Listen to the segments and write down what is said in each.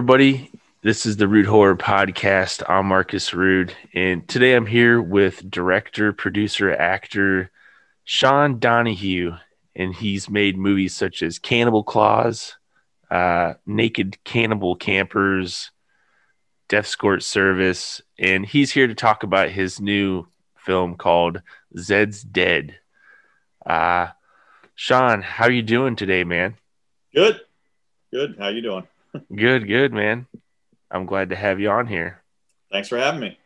everybody. This is the Rude Horror Podcast. I'm Marcus Rude, and today I'm here with director, producer, actor Sean Donahue, and he's made movies such as Cannibal Claws, uh, Naked Cannibal Campers, Death Escort Service, and he's here to talk about his new film called Zed's Dead. Uh, Sean, how are you doing today, man? Good. Good. How you doing? Good, good, man. I'm glad to have you on here. Thanks for having me.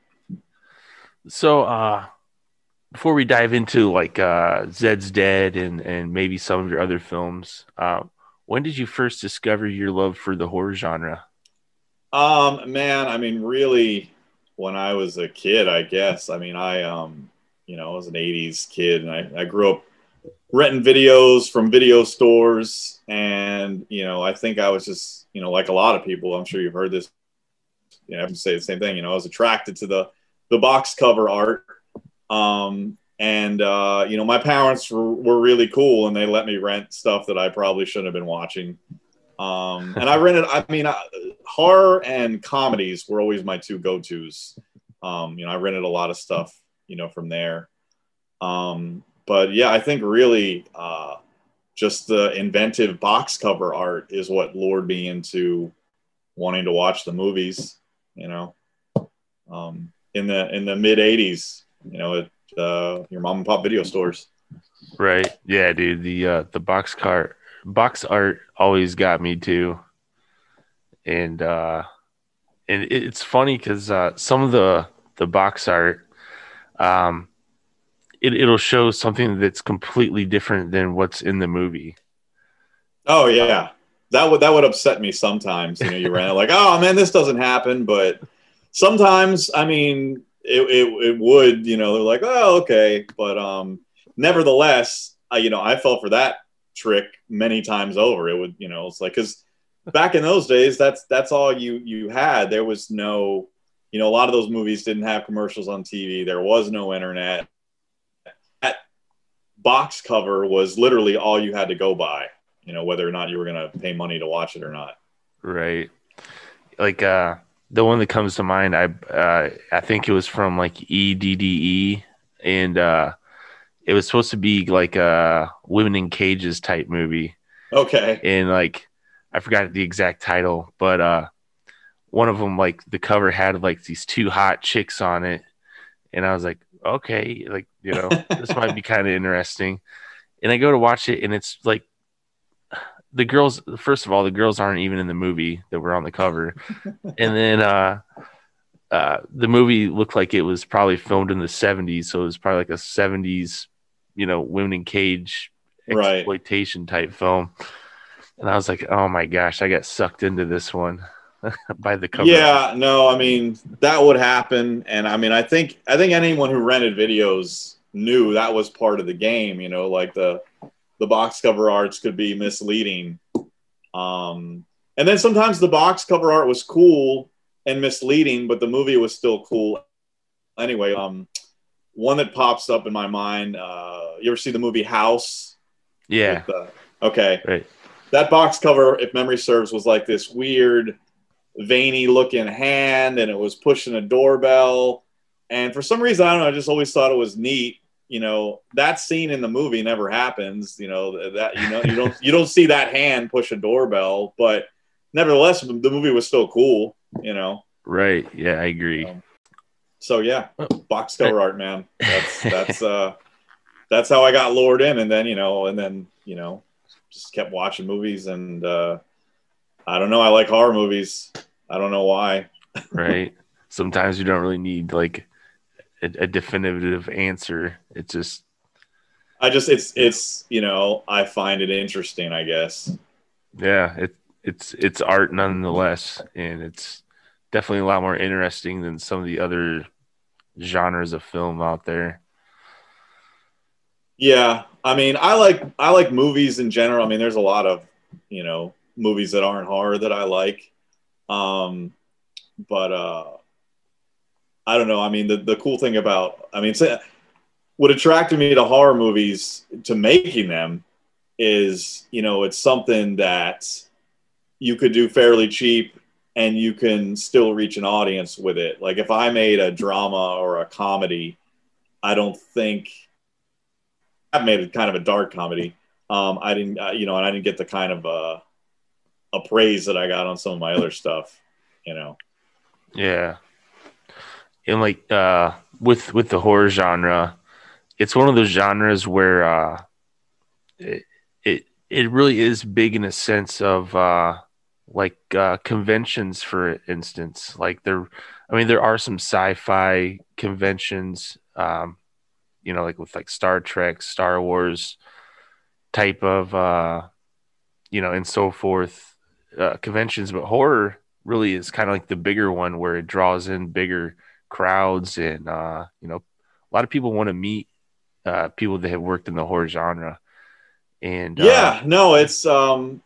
So, uh, before we dive into like uh, Zed's Dead and and maybe some of your other films, uh, when did you first discover your love for the horror genre? Um, man, I mean, really, when I was a kid, I guess. I mean, I um, you know, I was an '80s kid, and I, I grew up renting videos from video stores, and you know, I think I was just, you know, like a lot of people. I'm sure you've heard this. You know, I have to say the same thing. You know, I was attracted to the the box cover art. Um, and uh, you know, my parents were, were really cool, and they let me rent stuff that I probably shouldn't have been watching. Um, and I rented. I mean, uh, horror and comedies were always my two go tos. Um, you know, I rented a lot of stuff, you know, from there. Um, but yeah, I think really uh, just the inventive box cover art is what lured me into wanting to watch the movies. You know, um, in the in the mid '80s, you know, at uh, your mom and pop video stores. Right. Yeah, dude. The uh, the box cart box art always got me too. And uh and it's funny because uh some of the the box art um it, it'll show something that's completely different than what's in the movie. Oh yeah. That would that would upset me sometimes. You know, you ran like, oh man, this doesn't happen. But sometimes, I mean, it, it, it would, you know, they're like, oh, okay. But um nevertheless, I, you know, I fell for that trick many times over. It would, you know, it's like because back in those days, that's that's all you you had. There was no, you know, a lot of those movies didn't have commercials on TV. There was no internet. Box cover was literally all you had to go by. You know, whether or not you were going to pay money to watch it or not. Right. Like uh the one that comes to mind, I uh I think it was from like EDDE and uh it was supposed to be like a women in cages type movie Okay. and like i forgot the exact title but uh one of them like the cover had like these two hot chicks on it and i was like okay like you know this might be kind of interesting and i go to watch it and it's like the girls first of all the girls aren't even in the movie that were on the cover and then uh uh, the movie looked like it was probably filmed in the 70s, so it was probably like a 70s, you know, women in cage Right. exploitation type film. And I was like, oh my gosh, I got sucked into this one by the cover. Yeah, no, I mean that would happen, and I mean I think I think anyone who rented videos knew that was part of the game. You know, like the the box cover arts could be misleading, um, and then sometimes the box cover art was cool and misleading, but the movie was still cool anyway. Um, one that pops up in my mind. Uh, you ever see the movie House? Yeah. Uh, okay. Right. that box cover, if memory serves, was like this weird, veiny looking hand, and it was pushing a doorbell. And for some reason, I don't know, I just always thought it was neat. You know, that scene in the movie never happens. You know that you know you don't you don't see that hand push a doorbell, but nevertheless, the movie was still cool. You know, Right. Yeah, I agree. Um, so yeah, box cover art, man. That's that's uh that's how I got lured in, and then you know, and then you know, just kept watching movies, and uh I don't know, I like horror movies. I don't know why. right. Sometimes you don't really need like a, a definitive answer. It's just I just it's it's you know, I find it interesting, I guess. yeah, it it's it's art nonetheless, and it's definitely a lot more interesting than some of the other genres of film out there. Yeah, I mean, I like I like movies in general. I mean, there's a lot of you know movies that aren't horror that I like, um, but uh, I don't know. I mean, the, the cool thing about, I mean, what attracted me to horror movies to making them is, you know, it's something that you could do fairly cheap and you can still reach an audience with it. Like if I made a drama or a comedy, I don't think I've made it kind of a dark comedy. Um, I didn't, uh, you know, and I didn't get the kind of uh, appraise that I got on some of my other stuff, you know. Yeah, and like uh, with with the horror genre, it's one of those genres where uh, it, it it really is big in a sense of uh, like uh, conventions, for instance. Like there, I mean, there are some sci-fi conventions, um, you know, like with like Star Trek, Star Wars type of, uh, you know, and so forth uh, conventions. But horror really is kind of like the bigger one where it draws in bigger crowds, and uh, you know, a lot of people want to meet uh, people that have worked in the horror genre. And yeah, uh, no, it's um,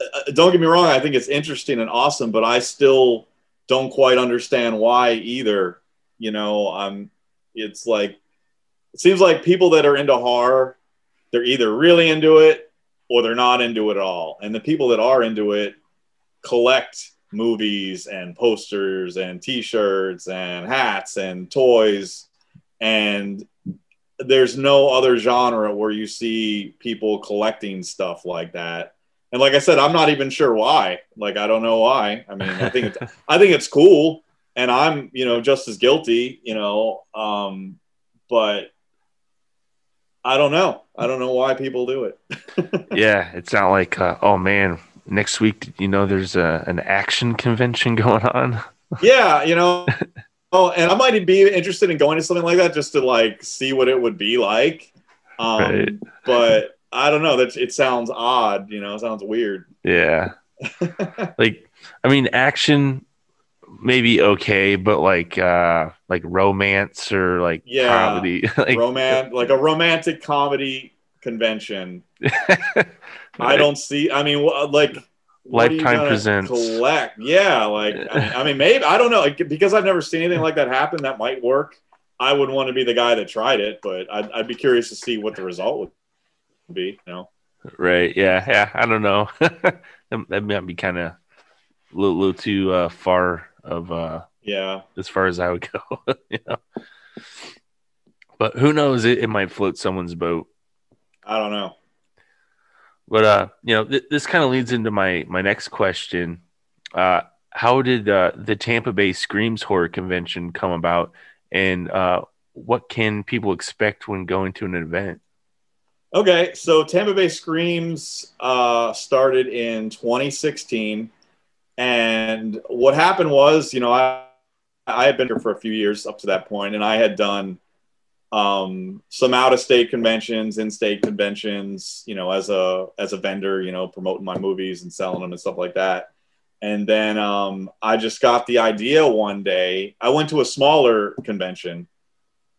uh, don't get me wrong. I think it's interesting and awesome, but I still don't quite understand why either. You know, I'm. it's like it seems like people that are into horror, they're either really into it or they're not into it at all. And the people that are into it collect movies and posters and T-shirts and hats and toys, and there's no other genre where you see people collecting stuff like that and like I said, I'm not even sure why. Like I don't know why. I mean, I think it's, I think it's cool, and I'm you know just as guilty. You know, um, but I don't know. I don't know why people do it. yeah, it's not like uh, oh man, next week you know there's a, an action convention going on. yeah, you know. Oh, and I might be interested in going to something like that just to like see what it would be like. Um, right. But I don't know. That it sounds odd. You know, it sounds weird. Yeah. like, I mean, action maybe okay, but like uh like romance or like yeah, comedy, like romance, like a romantic comedy convention. right. I don't see. I mean, like Lifetime presents collect. Yeah, like I mean, I mean, maybe I don't know because I've never seen anything like that happen. That might work. I would want to be the guy that tried it, but I'd, I'd be curious to see what the result would be, you know. Right. Yeah. Yeah. I don't know. that, might be kind of a little, little, too uh, far of uh yeah as far as I would go. you know. But who knows? It, it might float someone's boat. I don't know. But uh, you know, th- this kind of leads into my my next question. Uh, how did uh, the Tampa Bay Screams Horror Convention come about, and uh, what can people expect when going to an event? Okay, so Tampa Bay Screams uh, started in 2016, and what happened was, you know, I I had been here for a few years up to that point, and I had done um, some out of state conventions, in state conventions, you know, as a as a vendor, you know, promoting my movies and selling them and stuff like that. And then um, I just got the idea one day. I went to a smaller convention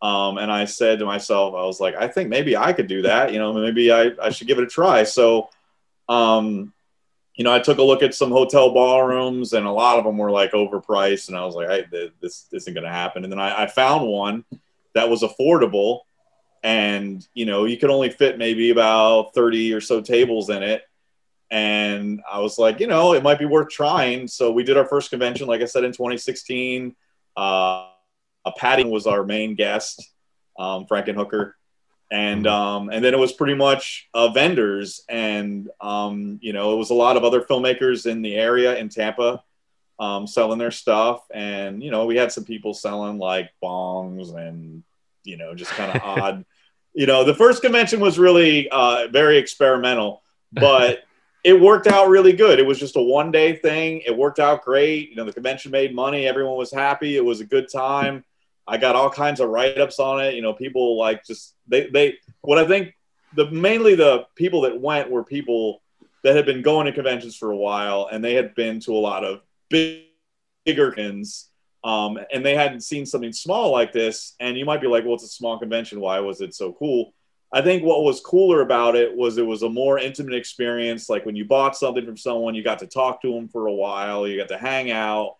um, and I said to myself, I was like, I think maybe I could do that. You know, maybe I, I should give it a try. So, um, you know, I took a look at some hotel ballrooms, and a lot of them were like overpriced. And I was like, hey, this, isn't going to happen. And then I, I found one that was affordable, and you know, you could only fit maybe about thirty or so tables in it. And I was like, you know, it might be worth trying. So we did our first convention, like I said, in 2016. Uh, Patty was our main guest, um, Frankenhooker, and um, and then it was pretty much uh, vendors, and um, you know it was a lot of other filmmakers in the area in Tampa um, selling their stuff, and you know we had some people selling like bongs and you know just kind of odd. You know, the first convention was really uh, very experimental, but it worked out really good. It was just a one day thing. It worked out great. You know, the convention made money. Everyone was happy. It was a good time. I got all kinds of write ups on it. You know, people like just they they what I think the mainly the people that went were people that had been going to conventions for a while and they had been to a lot of big, bigger cons um, and they hadn't seen something small like this. And you might be like, well, it's a small convention. Why was it so cool? I think what was cooler about it was it was a more intimate experience. Like when you bought something from someone, you got to talk to them for a while, you got to hang out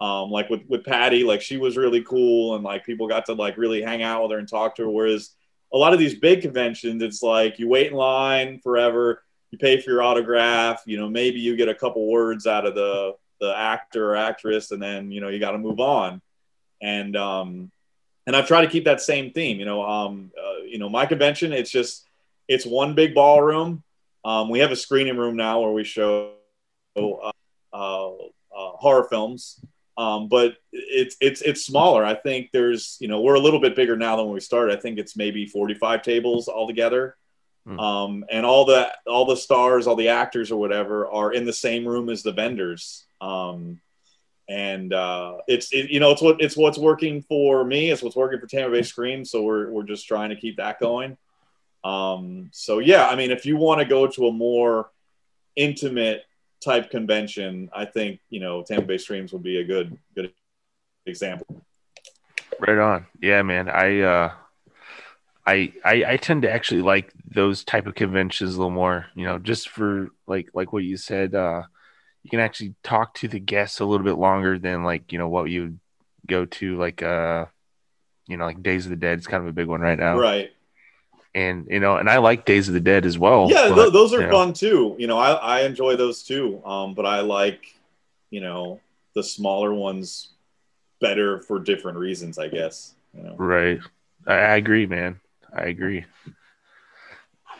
Um, like with with Patty, like she was really cool, and like people got to like really hang out with her and talk to her. Whereas a lot of these big conventions, it's like you wait in line forever, you pay for your autograph, you know, maybe you get a couple words out of the the actor or actress, and then you know you got to move on. And um, and I've tried to keep that same theme. You know, um, uh, you know, my convention, it's just it's one big ballroom. Um, we have a screening room now where we show uh, uh, uh, horror films, um, but it's it's it's smaller. I think there's you know we're a little bit bigger now than when we started. I think it's maybe 45 tables altogether. Hmm. Um, and all the all the stars, all the actors or whatever are in the same room as the vendors. Um, and uh, it's it, you know it's what it's what's working for me. It's what's working for Tampa Bay Scream. So we're we're just trying to keep that going. Um, so yeah, I mean, if you want to go to a more intimate type convention, I think you know Tampa Bay Screams would be a good good example. Right on. Yeah, man. I uh I, I I tend to actually like those type of conventions a little more, you know, just for like like what you said, uh you can actually talk to the guests a little bit longer than like, you know, what you go to like uh you know, like Days of the Dead is kind of a big one right now. Right. And you know, and I like Days of the Dead as well. Yeah, but, th- those are you know. fun too. You know, I, I enjoy those too. Um, but I like, you know, the smaller ones better for different reasons, I guess. You know? Right. I, I agree, man. I agree.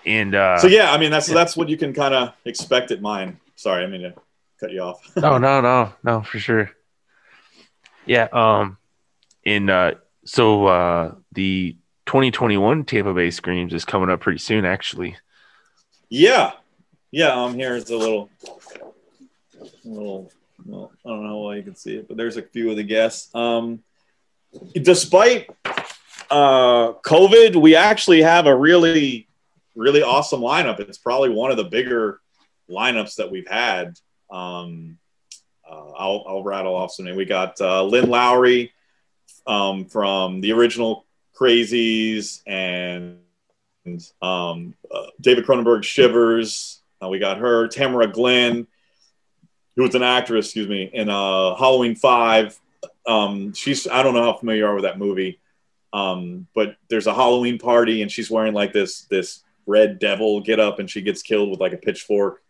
And uh, so yeah, I mean that's yeah. that's what you can kind of expect at mine. Sorry, I mean to cut you off. no, no, no, no, for sure. Yeah. Um. In uh, so uh, the 2021 Tampa Bay Screams is coming up pretty soon, actually. Yeah, yeah. Um, here's a little, little. Well, I don't know how well you can see it, but there's a few of the guests. Um, despite uh, COVID, we actually have a really, really awesome lineup. It's probably one of the bigger lineups that we've had. Um, uh, I'll, I'll, rattle off some names. We got uh, Lynn Lowry um, from the original Crazies and um, uh, David Cronenberg Shivers. Uh, we got her, Tamara Glynn, who was an actress, excuse me, in uh, Halloween Five. Um, she's I don't know how familiar you are with that movie. Um, but there's a Halloween party and she's wearing like this this red devil get up and she gets killed with like a pitchfork.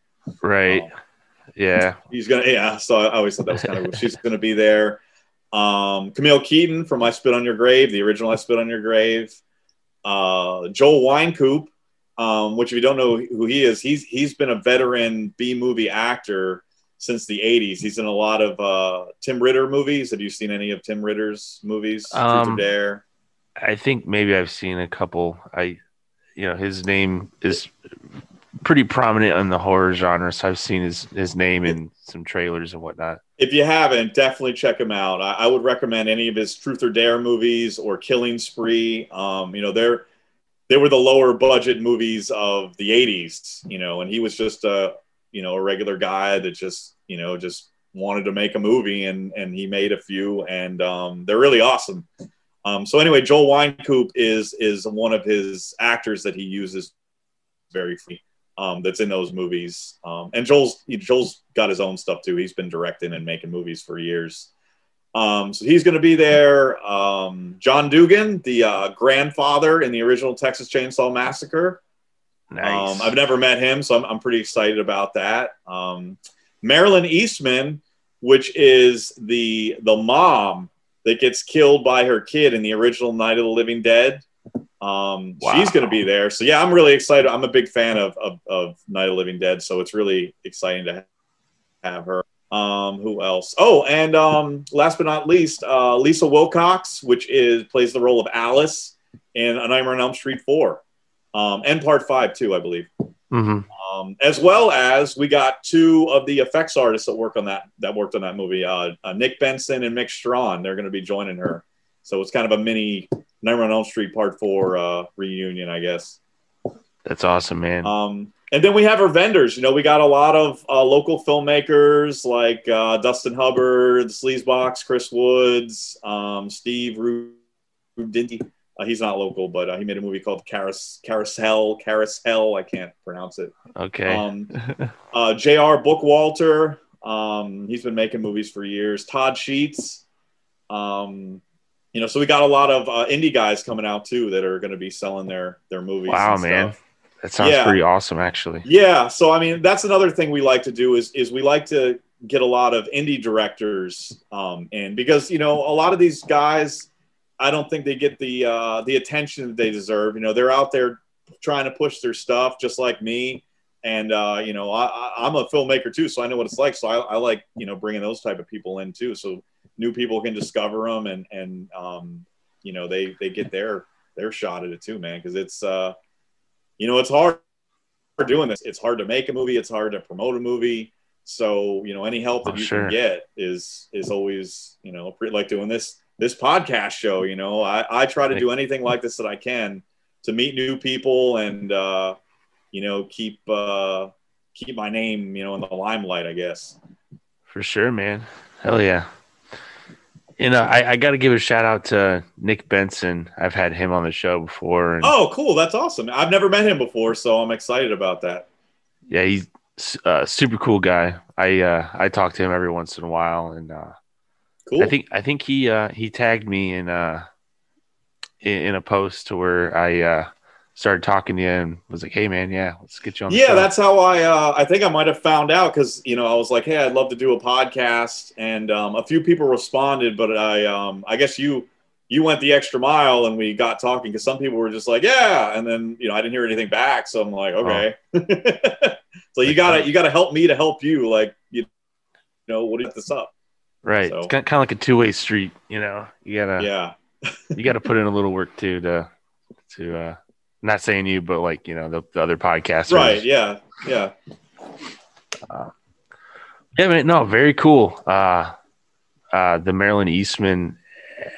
Right. Um, yeah. He's gonna yeah. So I always thought that was kind of she's gonna be there. Um, Camille Keaton from I Spit on Your Grave, the original I Spit on Your Grave. Uh, Joel Wynkoop, um, which if you don't know who he is, he's he's been a veteran B movie actor since the 80s. He's in a lot of uh, Tim Ritter movies. Have you seen any of Tim Ritter's movies? Um, Truth or Dare? I think maybe I've seen a couple. I, you know, his name is pretty prominent in the horror genre, so I've seen his his name in some trailers and whatnot. If you haven't, definitely check him out. I, I would recommend any of his Truth or Dare movies or Killing Spree. Um, you know, they're they were the lower budget movies of the '80s. You know, and he was just a you know a regular guy that just you know just wanted to make a movie, and and he made a few, and um, they're really awesome. Um, so anyway, Joel Wynkoop is is one of his actors that he uses very free. Um, that's in those movies. Um, and Joel's Joel's got his own stuff too. He's been directing and making movies for years. Um, so he's going to be there. Um, John Dugan, the uh, grandfather in the original Texas Chainsaw Massacre. Nice. Um, I've never met him, so I'm, I'm pretty excited about that. Um, Marilyn Eastman, which is the the mom that gets killed by her kid in the original Night of the Living Dead. Um, wow. She's going to be there. So, yeah, I'm really excited. I'm a big fan of, of, of, Night of Living Dead. So, it's really exciting to have her. Um, who else? Oh, and um, last but not least, uh, Lisa Wilcox, which is plays the role of Alice in A Nightmare on Elm Street 4 um, and part five, too, I believe. Mm-hmm. Um, as well as we got two of the effects artists that work on that that worked on that movie, uh, uh, Nick Benson and Mick Strawn. They're going to be joining her, so it's kind of a mini Nightmare on Elm Street Part Four uh, reunion, I guess. That's awesome, man. Um, and then we have our vendors. You know, we got a lot of uh, local filmmakers like uh, Dustin Hubbard, the Sleazebox, Chris Woods, um, Steve Rudzinski. Uh, he's not local, but uh, he made a movie called Carousel, Carousel. I can't pronounce it. Okay. Um, uh, J.R. Bookwalter, Um, he's been making movies for years. Todd Sheets. Um, you know, so we got a lot of uh, indie guys coming out too that are going to be selling their their movies. Wow, man. stuff. That sounds Yeah. pretty awesome, actually. Yeah, so I mean, that's another thing we like to do is is we like to get a lot of indie directors um, in because you know a lot of these guys, I don't think they get the uh, the attention that they deserve. You know, they're out there trying to push their stuff just like me, and uh, you know, I, I, I'm a filmmaker too, so I know what it's like. So I, I like you know bringing those type of people in too, so new people can discover them and and um, you know they they get their their shot at it too, man, because it's uh, you know it's hard for doing this. It's hard to make a movie. It's hard to promote a movie. So you know, any help that Oh, you sure. can get is is always you know pretty like doing this this podcast show. You know, I I try to do anything like this that I can to meet new people and uh, you know keep uh, keep my name you know in the limelight. I guess. For sure, man. Hell yeah. You know, I, I got to give a shout out to Nick Benson. I've had him on the show before. And Oh, cool! That's awesome. I've never met him before, so I'm excited about that. Yeah, he's a super cool guy. I uh, I talk to him every once in a while, and uh, Cool. I think I think he uh, he tagged me in uh in, in a post to where I uh, started talking to you and was like, "Hey, man, yeah, let's get you on." The yeah show." that's how i uh, i think i might have found out because you know i was like hey i'd love to do a podcast and um, a few people responded but i um, i guess you you went the extra mile and we got talking because some people were just like yeah and then you know i didn't hear anything back so i'm like okay so you gotta you gotta help me to help you like you know what do you this up right. so- It's kind of like a two way street. You know, you gotta yeah you gotta put in a little work too to to uh, not saying you, but like you know the, the other podcasters. right yeah yeah Yeah, man. No, very cool. Uh, uh, the Marilyn Eastman,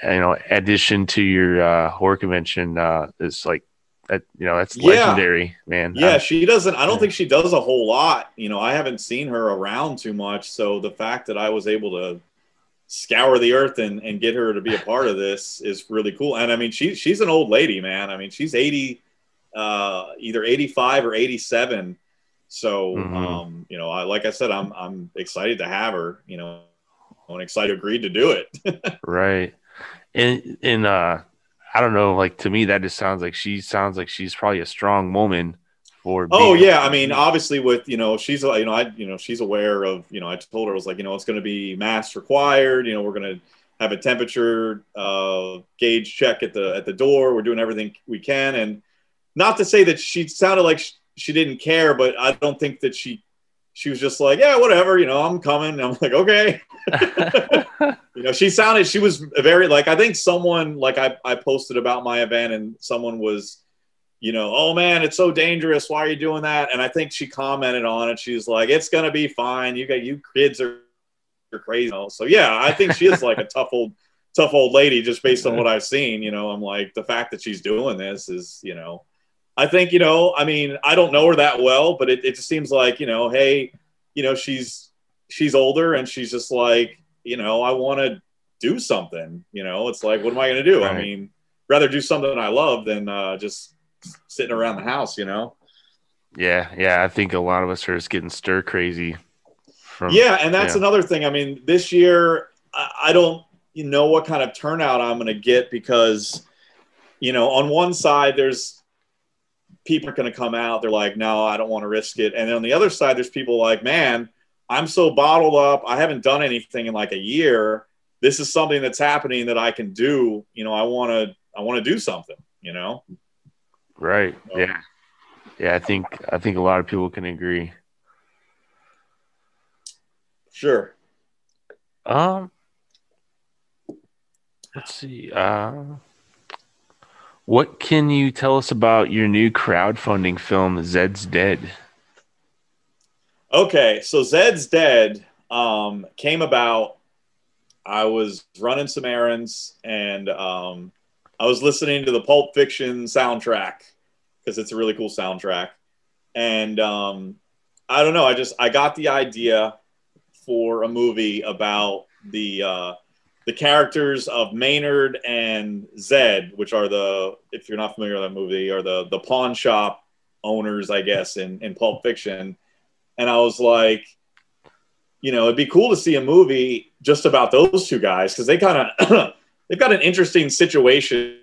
you know, addition to your uh, horror convention uh, is like that. You know, that's Yeah. legendary, man. Yeah, Um, she doesn't. I don't yeah. think she does a whole lot. You know, I haven't seen her around too much. So the fact that I was able to scour the earth and, and get her to be a part of this is really cool. And I mean, she she's an old lady, man. I mean, she's eighty, uh, either eighty five or eighty seven. So, Mhm. um, you know, I, like I said, I'm I'm excited to have her. You know, I'm excited agreed to do it. right. And and uh, I don't know. Like to me, that just sounds like she sounds like she's probably a strong woman for. Oh yeah, I mean, obviously with you know she's you know I you know she's aware of you know I told her I was like you know it's going to be mask required. You know we're going to have a temperature uh, gauge check at the at the door. We're doing everything we can, and not to say that she sounded like she, she didn't care, but I don't think that she she was just like yeah whatever you know I'm coming. I'm like okay. you know she sounded she was very like i think someone like i, I posted about my event and someone was you know oh man it's so dangerous. Why are you doing that? And i think she commented on it. She's like it's gonna be fine. You got you kids are, are crazy. So yeah i think she is like a tough old tough old lady just based on what i've seen. You know i'm like the fact that she's doing this is you know i think you know i mean i don't know her that well but it, it just seems like you know hey you know she's she's older and she's just like you know i want to do something you know it's like what am i going to do i mean rather do something i love than uh, just sitting around the house you know yeah, yeah. I think a lot of us are just getting stir crazy. From yeah and that's yeah. another thing i mean this year I, don't you know what kind of turnout i'm going to get because you know on one side there's people are going to come out they're like no i don't want to risk it and then on the other side there's people like man i'm so bottled up i haven't done anything in like a year this is something that's happening that i can do you know i want to i want to do something you know Right. So- Yeah. Yeah. I think I think a lot of people can agree. sure Um, let's see. Uh, what can you tell us about your new crowdfunding film, Zed's Dead? Okay, so Zed's Dead um, came about. I was running some errands and um, I was listening to the Pulp Fiction soundtrack because it's a really cool soundtrack. And um, I don't know, I just I got the idea for a movie about the uh, the characters of Maynard and Zed, which are the if you're not familiar with that movie, are the the pawn shop owners, I guess, in in Pulp Fiction and I was like, you know, it'd be cool to see a movie just about those two guys because they kind of they've got an interesting situation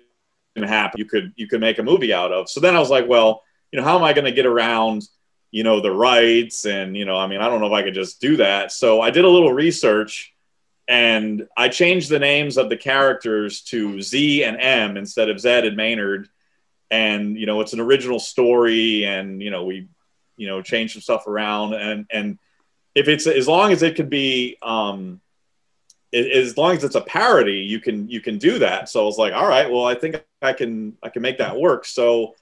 happen. You could you could make a movie out of. So then I was like, well, you know, how am I going to get around, you know, the rights and you know, I mean, I don't know if I could just do that. So I did a little research and I changed the names of the characters to Z and M instead of Zed and Maynard. And you know, it's an original story, and you know, we you know change some stuff around, and and if it's as long as it could be um, as long as it's a parody, you can you can do that. So I was like, all right, well, I think I can I can make that work. So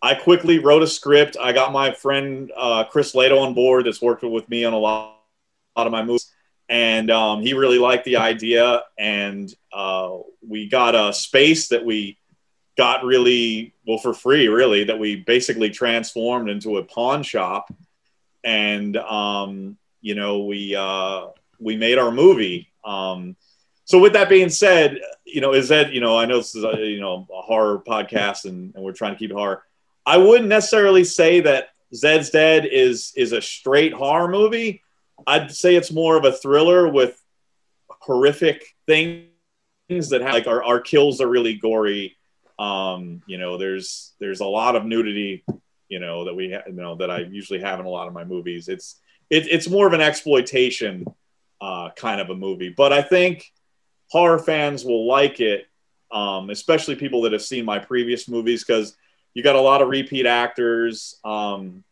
I quickly wrote a script. I got my friend uh, Chris Lato on board that's worked with me on a lot, a lot of my movies, and um, he really liked the idea. And uh, we got a space that we got really well for free, really that we basically transformed into a pawn shop, and um, you know we uh, we made our movie um, so with that being said, you know, is that, you know, I know this is a, you know, a horror podcast and, and we're trying to keep it horror. I wouldn't necessarily say that Zed's Dead is, is a straight horror movie. I'd say it's more of a thriller with horrific things that have, like our, our kills are really gory. Um, you know, there's, there's a lot of nudity, you know, that we, ha- you know, that I usually have in a lot of my movies. It's, it, it's more of an exploitation uh, kind of a movie. But I think horror fans will like it, um, especially people that have seen my previous movies, because you got a lot of repeat actors. Um,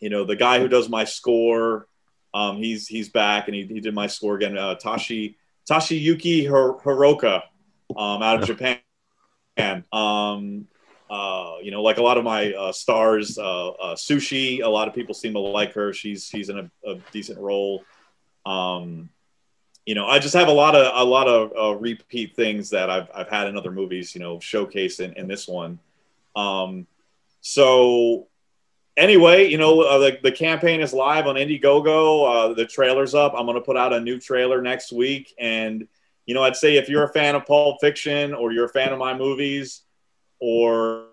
you know, the guy who does my score, um, he's he's back and he, he did my score again. Uh, Tashi Tashi Yuki Hiroka um, out of Japan. Um, uh, you know, like a lot of my uh, stars, uh, uh, Sushi. A lot of people seem to like her. She's she's in a, a decent role. Um, you know, I just have a lot of a lot of uh, repeat things that I've I've had in other movies. You know, showcase in, in this one. Um, so anyway, you know, uh, the, the campaign is live on Indiegogo. Uh, the trailer's up. I'm going to put out a new trailer next week. And, you know, I'd say if you're a fan of Pulp Fiction or you're a fan of my movies or,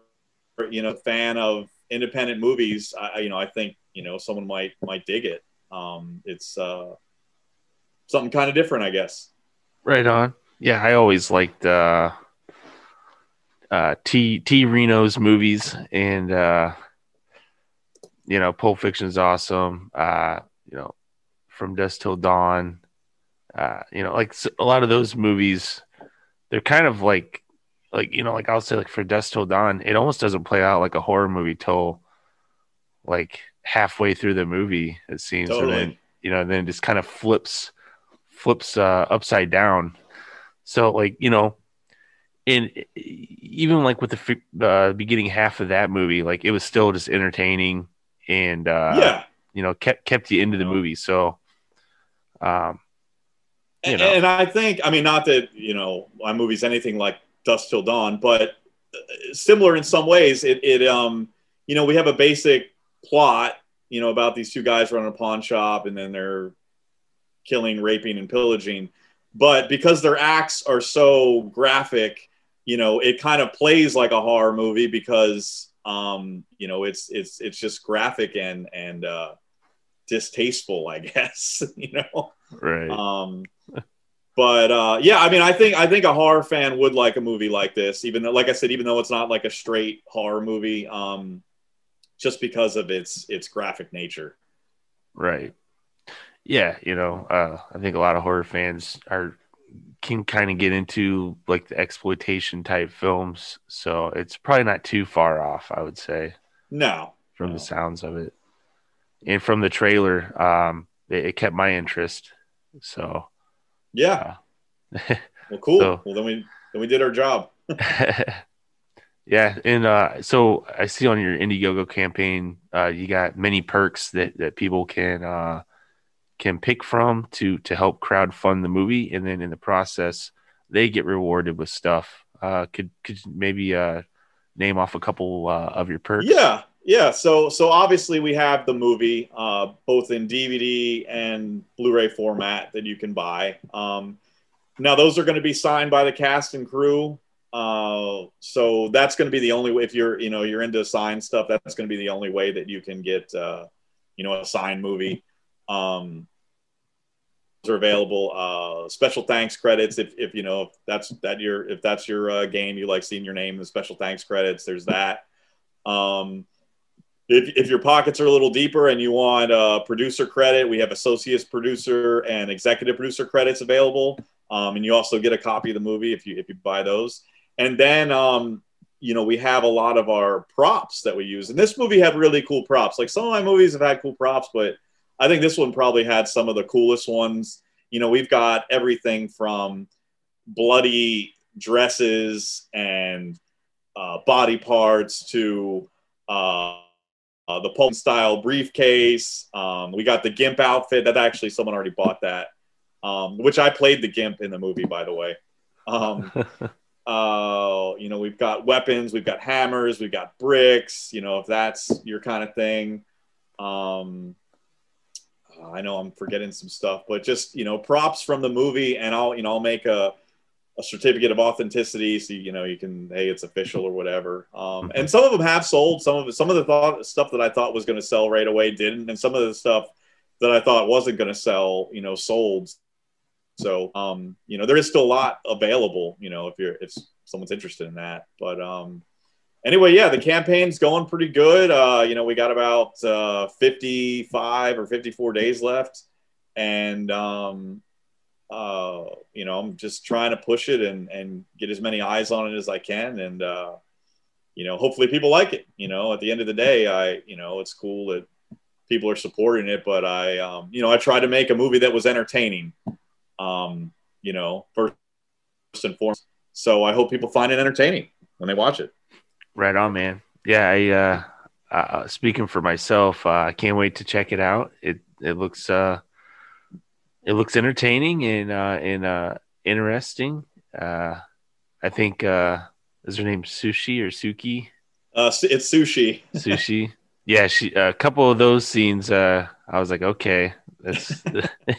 you know, fan of independent movies, I, you know, I think, you know, someone might, might dig it. Um, it's, uh, something kind of different, I guess. Right on. Yeah, I always liked uh, uh, T T Reno's movies, and uh, you know, Pulp Fiction's awesome. Uh, you know, From Dusk Till Dawn. Uh, you know, like a lot of those movies, they're kind of like, like you know, like I'll say, like for Dusk Till Dawn, it almost doesn't play out like a horror movie till like halfway through the movie. It seems, totally. and then you know, then it just kind of flips flips uh, upside down. So like you know, in even like with the uh, beginning half of that movie, like it was still just entertaining and uh, yeah, you know kept kept you into the movie. So, um, you know. and I think I mean not that you know my movie's anything like Dusk Till Dawn, but uh, similar in some ways. It it um you know we have a basic plot you know about these two guys running a pawn shop and then they're killing, raping, and pillaging. But because their acts are so graphic, you know, it kind of plays like a horror movie because um, you know, it's it's it's just graphic and and uh distasteful, I guess, you know. Right. Um but uh yeah, I mean I think I think a horror fan would like a movie like this, even though like I said, even though it's not like a straight horror movie, um just because of its its graphic nature. Right yeah, you know, uh, I think a lot of horror fans are can kind of get into like the exploitation type films, so it's probably not too far off. I would say. No, from no. the sounds of it, and from the trailer, um, it, it kept my interest. So, yeah. Uh, well, cool. So, well, then we then we did our job. yeah, and uh, so I see on your Indiegogo campaign, uh, you got many perks that that people can uh can pick from to to help crowd fund the movie, and then in the process, they get rewarded with stuff. Uh, could could maybe uh, name off a couple uh, of your perks? Yeah, yeah. So so obviously we have the movie uh, both in DVD and Blu-ray format that you can buy. Um, now those are going to be signed by the cast and crew. Uh, so that's going to be the only way if you're you know you're into signed stuff. That's going to be the only way that you can get uh, you know a signed movie. Um, are available. Uh, special thanks credits if, if you know if that's that your if that's your uh, game you like seeing your name in the special thanks credits. There's that. Um, if, if your pockets are a little deeper and you want uh, producer credit, we have associate producer and executive producer credits available. Um, and you also get a copy of the movie if you if you buy those. And then um, you know we have a lot of our props that we use. And this movie had really cool props. Like some of my movies have had cool props, but I think this one probably had some of the coolest ones. You know, we've got everything from bloody dresses and uh, body parts to uh, uh, the Pulp style briefcase. Um, we got the Gimp outfit. That actually someone already bought that, um, which I played the Gimp in the movie, by the way. Um, uh, you know, we've got weapons, we've got hammers, we've got bricks. You know, if that's your kind of thing. Um, I know I'm forgetting some stuff, but just you know, props from the movie, and I'll you know I'll make a a certificate of authenticity so you know you can hey it's official or whatever. Um, and some of them have sold. Some of some of the thought, stuff that i thought was going to sell right away didn't and some of the stuff that i thought wasn't going to sell you know sold. So um, you know there is still a lot available you know if you're if someone's interested in that. But um, anyway yeah the campaign's going pretty good uh, you know we got about uh, 55 or 54 days left and um, uh, you know, I'm just trying to push it and, and get as many eyes on it as I can. And, uh, you know, hopefully people like it, you know, at the end of the day, I, you know, it's cool that people are supporting it, but I, um, you know, I tried to make a movie that was entertaining, um, you know, first and foremost. So I hope people find it entertaining when they watch it. Right on, man. Yeah. I, uh, uh speaking for myself, uh, I can't wait to check it out. It, it looks, uh, it looks entertaining and uh, and uh, interesting. Uh, I think uh, is her name Sushi or Suki? Uh, it's Sushi. Sushi. Yeah, she a couple of those scenes. Uh, I was like, okay, that's.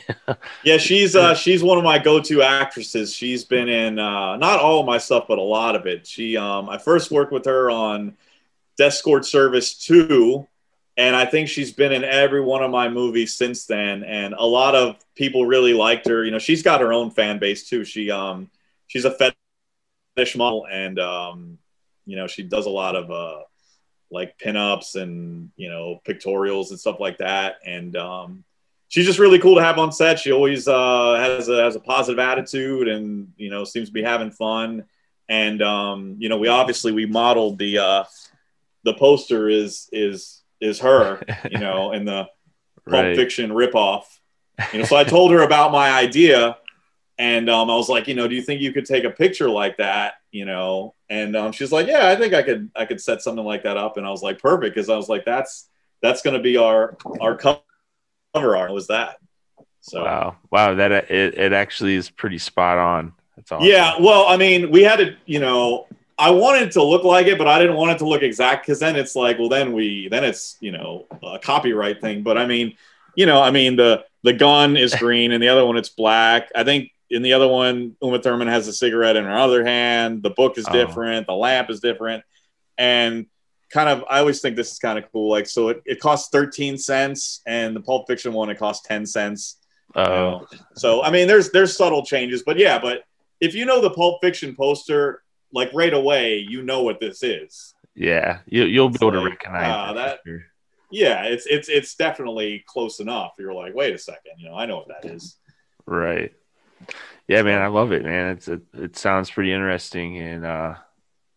yeah, she's uh, she's one of my go-to actresses. She's been in uh, not all of my stuff, but a lot of it. She um, I first worked with her on Escort Service Two, and I think she's been in every one of my movies since then. And a lot of people really liked her. You know, she's got her own fan base too. She um she's a fetish model, and um you know she does a lot of uh like pinups and you know pictorials and stuff like that. And um she's just really cool to have on set. She always uh has a has a positive attitude, and you know seems to be having fun. And um you know we obviously we modeled the uh the poster is is is her, you know, in the Pulp right. Fiction ripoff. You know, so I told her about my idea, and um, I was like, you know, do you think you could take a picture like that? You know, and um, she's like, yeah, I think I could, I could set something like that up. And I was like, perfect, because I was like, that's that's going to be our our cover art. Was that? So wow, wow, that it, it actually is pretty spot on. That's awesome. Yeah, well, I mean, we had to, you know, I wanted to look like it, but I didn't want it to look exact because then it's like, well, then we, then it's, you know, a copyright thing. But I mean, you know, I mean, the the gun is green and the other one it's black. I think in the other one, Uma Thurman has a cigarette in her other hand. The book is oh. different. The lamp is different, and kind of, I always think this is kind of cool. Like, so it, it costs thirteen cents, and the Pulp Fiction one it costs ten cents. Oh, you know? so I mean, there's there's subtle changes, but yeah, but if you know the Pulp Fiction poster like right away, you know what this is. Yeah, you, you'll be able like, to recognize uh, that. Yeah, it's it's it's definitely close enough. You're like, wait a second, you know, I know what that is. Right. Yeah, man, I love it, man. It's it, it sounds pretty interesting, and uh,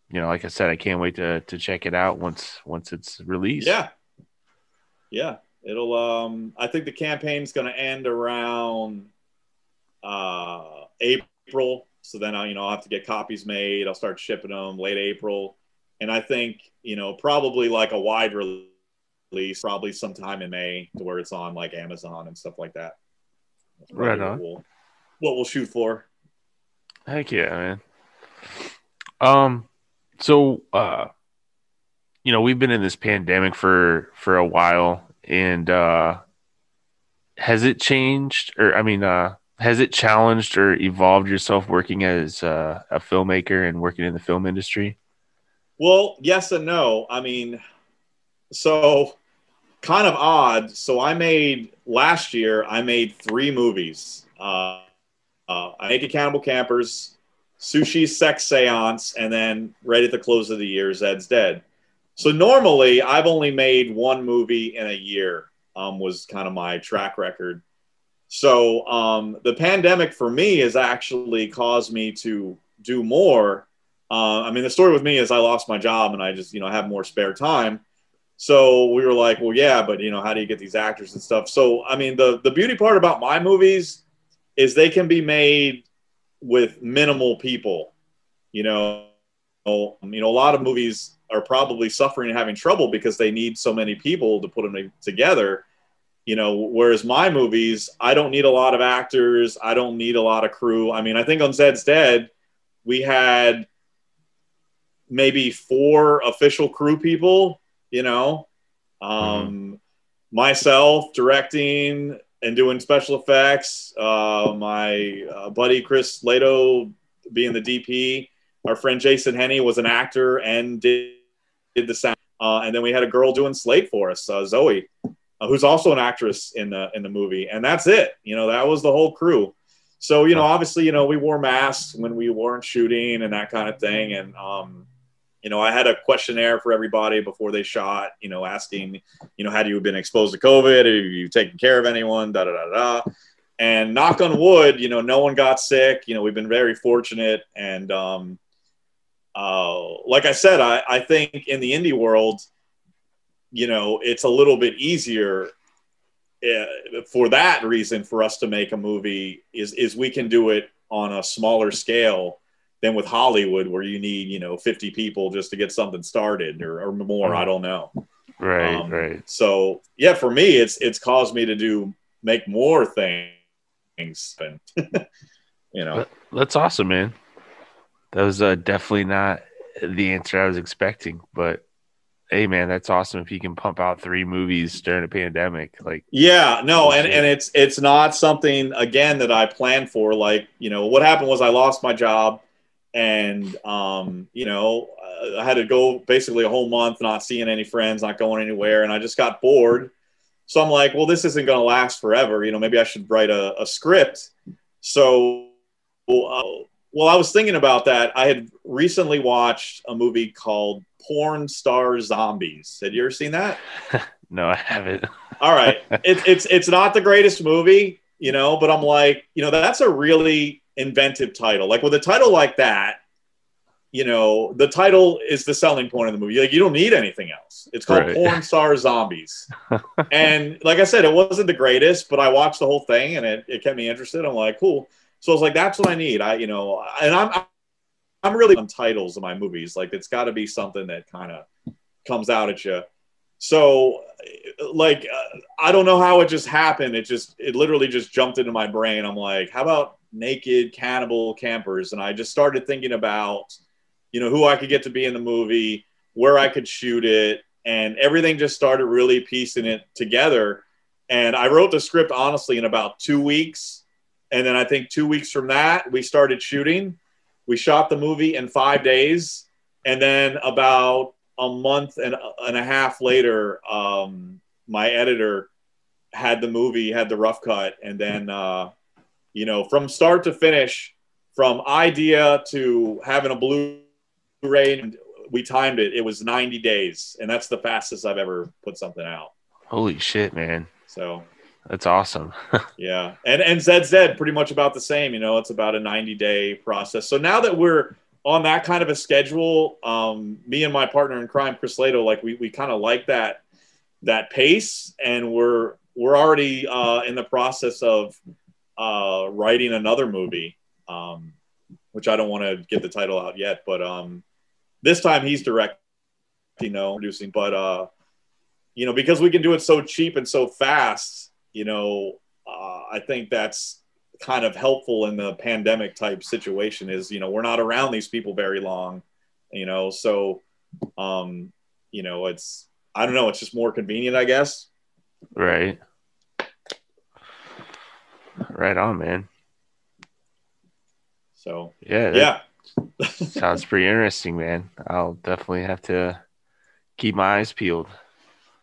you know, like I said, I can't wait to to check it out once once it's released. Yeah. Yeah, it'll. Um, I think the campaign's going to end around uh April so then I, you know, I'll have to get copies made. I'll start shipping them late April. And I think, you know, probably like a wide release, probably sometime in May to where it's on like Amazon and stuff like that. Right on. We'll, what we'll shoot for. Heck yeah, man. Um, so, uh, you know, we've been in this pandemic for, for a while and, uh, has it changed or, I mean, uh, has it challenged or evolved yourself working as a, a filmmaker and working in the film industry? Well, yes and no. I mean, so kind of odd. So I made last year. I made three movies. Uh, uh, I Naked Cannibal Campers, Sushi Sex Seance, and then right at the close of the year, Zed's Dead. So normally I've only made one movie in a year. Um, was kind of my track record. So um, the pandemic for me has actually caused me to do more. Uh, I mean, the story with me is I lost my job and I just you know have more spare time. So we were like, well, yeah, but you know, how do you get these actors and stuff? So I mean, the the beauty part about my movies is they can be made with minimal people. You know, you know, a lot of movies are probably suffering and having trouble because they need so many people to put them together. You know, whereas my movies, I don't need a lot of actors. I don't need a lot of crew. I mean, I think on Zed's Dead, we had maybe four official crew people. You know, um, mm-hmm. myself directing and doing special effects. Uh, my uh, buddy Chris Lato being the DP. Our friend Jason Henney was an actor and did, did the sound. Uh, and then we had a girl doing Slate for us, uh, Zoe, uh, who's also an actress in the in the movie. And that's it. You know, that was the whole crew. So you know, obviously, you know, we wore masks when we weren't shooting and that kind of thing. And um, you know, I had a questionnaire for everybody before they shot, you know, asking, you know, had you been exposed to COVID? Have you taken care of anyone? Da da da da. And knock on wood, you know, no one got sick. You know, we've been very fortunate. And um, uh, like I said, I, I think in the indie world, you know, it's a little bit easier uh, for that reason for us to make a movie is is we can do it on a smaller scale than with Hollywood, where you need you know 50 people just to get something started or, or more. I don't know. Right, um, right. So yeah, for me, it's it's caused me to do make more things. And, you know, that's awesome, man. That was uh, definitely not the answer I was expecting, but hey man that's awesome if you can pump out three movies during a pandemic like yeah no and, and it's it's not something again that i planned for like you know what happened was i lost my job and um, you know i had to go basically a whole month not seeing any friends not going anywhere. And i just got bored. So i'm like well this isn't going to last forever. You know maybe i should write a, a script. So uh, well i was thinking about that. I had recently watched a movie called porn star zombies. Had you ever seen that? No i haven't. All right. It, it's it's not the greatest movie you know but i'm like you know that's a really inventive title. Like with a title like that, you know, the title is the selling point of the movie. Like you don't need anything else. It's called right. Porn Star Zombies. and like I said, it wasn't the greatest, but I watched the whole thing and it, it kept me interested. I'm like, cool. So I was like, that's what I need. I, you know, and I'm I'm really on titles of my movies. Like it's got to be something that kind of comes out at you. So, like, uh, I don't know how it just happened. It just, it literally just jumped into my brain. I'm like, how about naked cannibal campers and i just started thinking about you know who i could get to be in the movie where i could shoot it and everything just started really piecing it together. And i wrote the script honestly in about two weeks. And then i think two weeks from that we started shooting. We shot the movie in five days. And then about a month and, and a half later um, my editor had the movie had the rough cut. And then uh, you know, from start to finish, from idea to having a Blu-ray, and we timed it. It was 90 days, and that's the fastest I've ever put something out. Holy shit, man! So that's awesome. yeah, and and Dead pretty much about the same. You know, it's about a 90 day process. So now that we're on that kind of a schedule, um, me and my partner in crime, Chris Lato, like we we kind of like that that pace, and we're we're already uh, in the process of uh, writing another movie, um, which I don't want to get the title out yet, but um, this time he's directing, you know, producing. But uh, you know, because we can do it so cheap and so fast, you know, uh, I think that's kind of helpful in the pandemic type situation. Is you know we're not around these people very long, you know, so um, you know it's I don't know, it's just more convenient, I guess. Right. Right on, man. So yeah, yeah, sounds pretty interesting, man. I'll definitely have to keep my eyes peeled.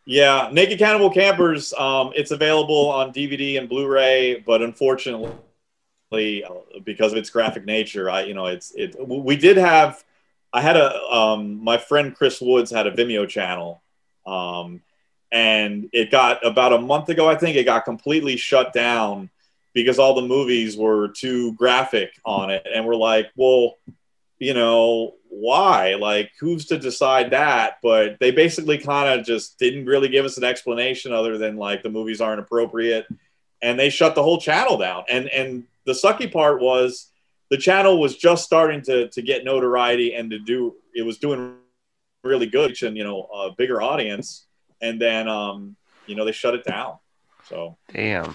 Yeah, Naked Cannibal Campers. Um, it's available on DVD and Blu-ray, but unfortunately, uh, because of its graphic nature, I you know it's it. We did have. I had a um, my friend Chris Woods had a Vimeo channel, um, and it got about a month ago. I think it got completely shut down because all the movies were too graphic on it, and we're like, well, you know, why? Like, who's to decide that? But they basically kind of just didn't really give us an explanation other than like the movies aren't appropriate, and they shut the whole channel down. And and the sucky part was the channel was just starting to to get notoriety and to do it was doing really good and you know a bigger audience, and then um you know they shut it down. So damn.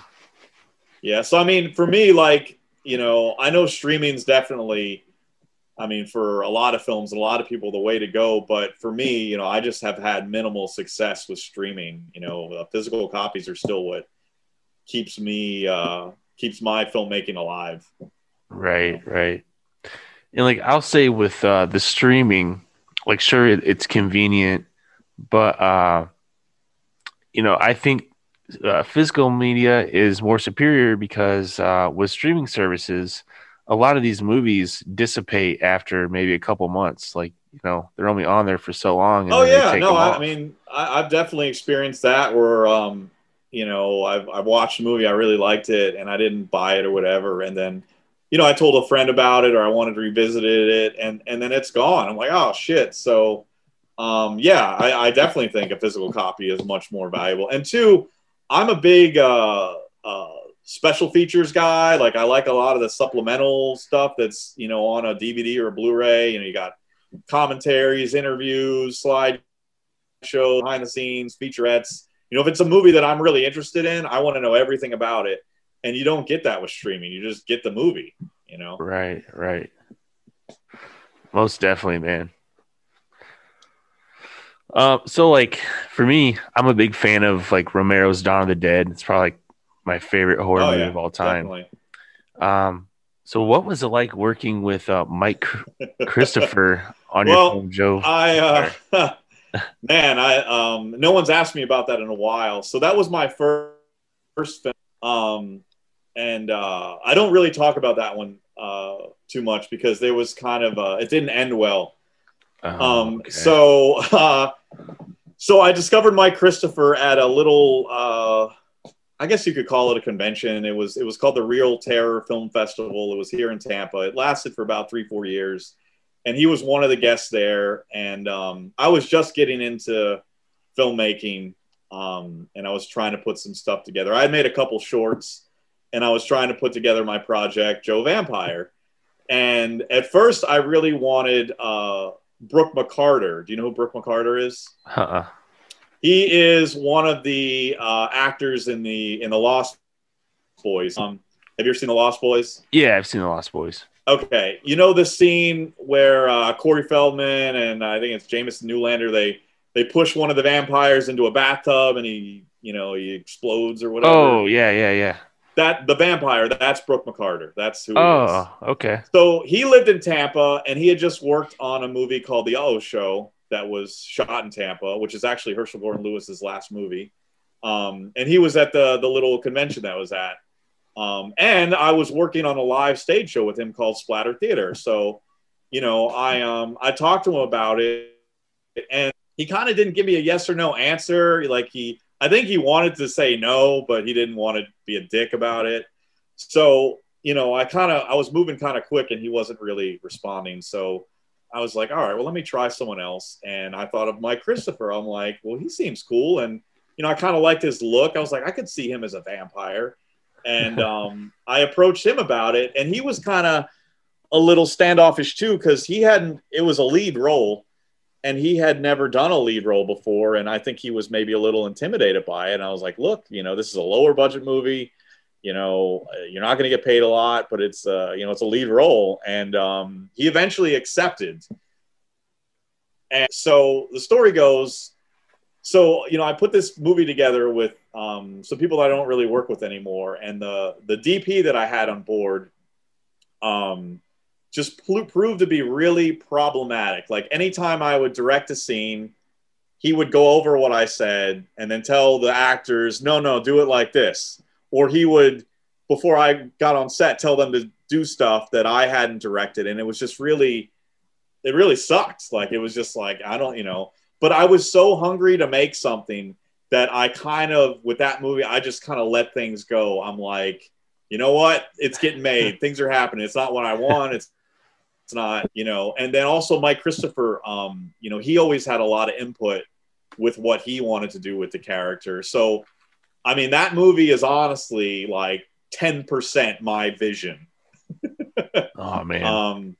Yeah. So I mean, for me, like you know, I know streaming's definitely I mean, for a lot of films, a lot of people, the way to go. But for me, you know, I just have had minimal success with streaming. You know, physical copies are still what keeps me uh, keeps my filmmaking alive. Right, right. And like I'll say with uh, the streaming, like sure it, it's convenient, but uh, you know I think uh, physical media is more superior because uh, with streaming services a lot of these movies dissipate after maybe a couple months. Like, you know, they're only on there for so long. oh yeah, no, I, I, mean, I, have definitely experienced that where, um, you know, I've, I've watched a movie, I really liked it, and I didn't buy it or whatever, and then, you know, I told a friend about it or I wanted to revisit it, and and then it's gone. I'm like, oh shit. So, um, yeah, I, I definitely think a physical copy is much more valuable. And two, I'm a big uh, uh, special features guy. Like I like a lot of the supplemental stuff that's you know on a DVD or a Blu-ray. You know, you got commentaries, interviews, slide show, behind the scenes, featurettes. You know, if it's a movie that I'm really interested in, I want to know everything about it. And you don't get that with streaming. You just get the movie. You know. Right. Right. Most definitely, man. Uh, so like for me, I'm a big fan of like Romero's Dawn of the Dead. It's probably like my favorite horror oh, movie yeah, of all time. Definitely. Um, so what was it like working with uh, Mike Christopher on well, your film, Joe? I uh, man, I um, no one's asked me about that in a while. So that was my first first film, um, and uh, I don't really talk about that one uh, too much because there was kind of uh, it didn't end well. Oh, um, okay. So uh, so I discovered Mike Christopher at a little uh, I guess you could call it a convention. It was it was called the Real Terror Film Festival. It was here in Tampa. It lasted for about three four years, and he was one of the guests there. And um, I was just getting into filmmaking, um, and I was trying to put some stuff together. I had made a couple shorts, and I was trying to put together my project, Joe Vampire. And at first, I really wanted uh, Brooke McCarter. Do you know who Brooke McCarter is? Uh-uh. He is one of the uh, actors in the in the Lost Boys. Um, have you ever seen the Lost Boys? Yeah, I've seen the Lost Boys. Okay, you know the scene where uh, Corey Feldman and I think it's Jamison Newlander they they push one of the vampires into a bathtub and he you know he explodes or whatever. Oh yeah yeah yeah. That the vampire that's Brooke McCarter. That's who. Oh okay. So he lived in Tampa and he had just worked on a movie called The Oh Show that was shot in Tampa, which is actually Herschell Gordon Lewis's last movie. Um, and he was at the the little convention that was at. Um, and I was working on a live stage show with him called Splatter Theater. So, you know, I um I talked to him about it, and he kind of didn't give me a yes or no answer. Like he, I think he wanted to say no, but he didn't want to be a dick about it. So, you know, I kind of I was moving kind of quick, and he wasn't really responding. So I was like, all right, well, let me try someone else. And I thought of Mike Christopher. I'm like, well, he seems cool. And, you know, I kind of liked his look. I was like, I could see him as a vampire. And um, I approached him about it. And he was kind of a little standoffish too, because he hadn't, it was a lead role and he had never done a lead role before. And I think he was maybe a little intimidated by it. And I was like, look, you know, this is a lower budget movie you know, uh, you're not going to get paid a lot, but it's, uh, you know, it's a lead role. And um, he eventually accepted. And so the story goes, so, you know, I put this movie together with um, some people I don't really work with anymore. And the, the DP that I had on board um, just proved to be really problematic. Like anytime I would direct a scene, he would go over what I said and then tell the actors, no, no, do it like this. Or he would, before I got on set, tell them to do stuff that I hadn't directed. And it was just really, it really sucked. Like, it was just like, I don't, you know, but I was so hungry to make something that I kind of, with that movie, I just kind of let things go. I'm like, you know what? It's getting made. things are happening. It's not what I want. It's it's not, you know. And then also Mike Christopher, um, you know, he always had a lot of input with what he wanted to do with the character. So, I mean, that movie is honestly like 10% my vision. oh man. Um,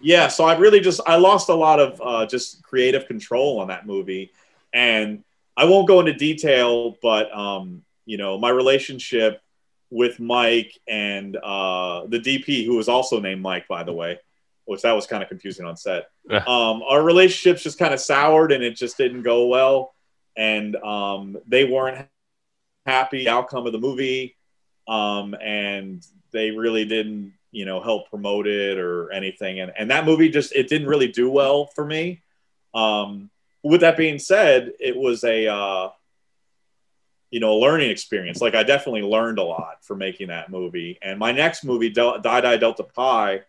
yeah. So I really just I lost a lot of uh, just creative control on that movie, and I won't go into detail, but um, you know, my relationship with Mike and uh, the DP, who was also named Mike, by the way, which that was kind of confusing on set. um, our relationships just kind of soured and it just didn't go well. And um, they weren't happy outcome of the movie. Um, and they really didn't, you know, help promote it or anything. And, and that movie just, it didn't really do well for me. Um, with that being said, it was a, uh, you know, a learning experience. Like I definitely learned a lot for making that movie. And my next movie, Del- Die Die Delta Pi,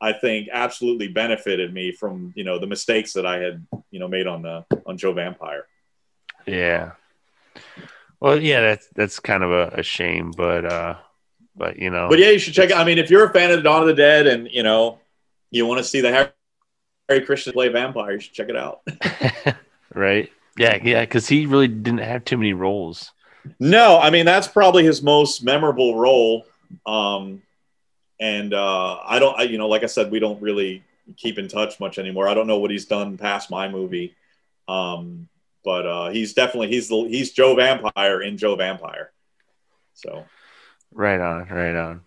I think absolutely benefited me from you know the mistakes that I had you know made on the on Joe Vampire. Yeah. Well, yeah, that's that's kind of a, a shame, but uh, but you know. But yeah, you should check. it. I mean, if you're a fan of the Dawn of the Dead and you know you want to see the Hare, Hare Krishna play vampire, you should check it out. right? Yeah, yeah, because he really didn't have too many roles. No, I mean that's probably his most memorable role. Um, and uh, I don't, I, you know, like I said, we don't really keep in touch much anymore. I don't know what he's done past my movie, um, but uh, he's definitely he's the he's Joe Vampire in Joe Vampire. So, right on, right on.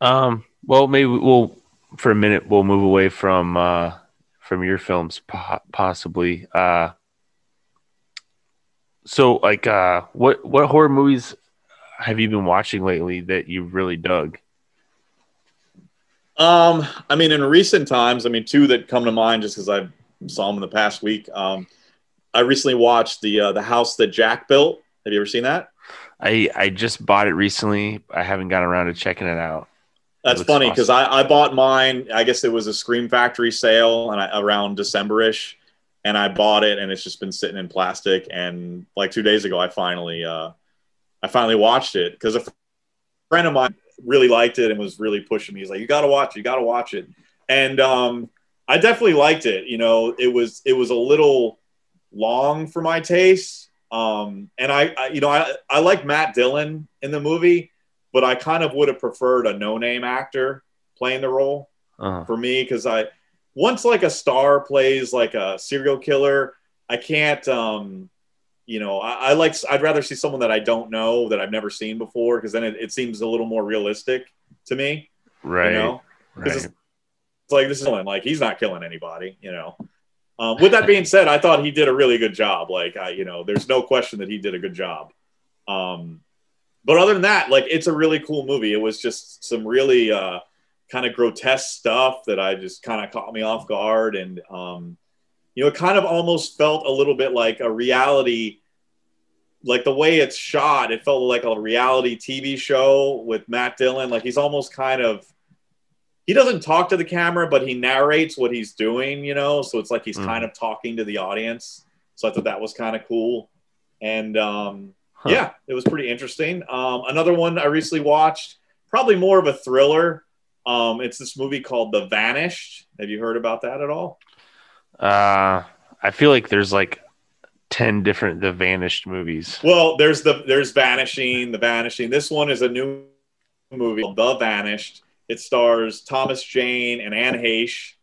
Um, well, maybe we'll for a minute we'll move away from uh, from your films, po- possibly. Uh, so, like, uh, what what horror movies have you been watching lately that you've really dug? Um, I mean, in recent times, I mean, two that come to mind just because I saw them in the past week. Um, I recently watched the uh, the house that Jack built. Have you ever seen that? I I just bought it recently. I haven't gotten around to checking it out. That's funny because awesome. I, I bought mine. I guess it was a Scream Factory sale and I, around Decemberish, and I bought it and it's just been sitting in plastic. And like two days ago, I finally uh, I finally watched it because a friend of mine really liked it and was really pushing me. He's like, "You got to watch it. You got to watch it." And um, I definitely liked it. You know, it was it was a little long for my taste. Um, and I, I, you know, I I like Matt Dillon in the movie, but I kind of would have preferred a no-name actor playing the role uh-huh. for me because I once like a star plays like a serial killer, I can't. Um, you know, I, I, like I'd rather see someone that I don't know that I've never seen before because then it, it, seems a little more realistic to me. Right. You know, because right. it's, it's, like this is like he's not killing anybody. You know. Um, with that being said, I thought he did a really good job. Like I, you know, there's no question that he did a good job. Um, but other than that, like it's a really cool movie. It was just some really uh, kind of grotesque stuff that I just kind of caught me off guard and. Um, you know, it kind of almost felt a little bit like a reality, like the way it's shot. It felt like a reality TV show with Matt Dillon. Like he's almost kind of, he doesn't talk to the camera, but he narrates what he's doing, you know? So it's like he's mm. kind of talking to the audience. So I thought that was kind of cool. And um, huh. yeah, it was pretty interesting. Um, another one I recently watched, probably more of a thriller. Um, it's this movie called The Vanished. Have you heard about that at all? Uh, I feel like there's like ten different The Vanished movies. Well, there's the there's Vanishing, The Vanishing. This one is a new movie, The Vanished. It stars Thomas Jane and Anne Heche.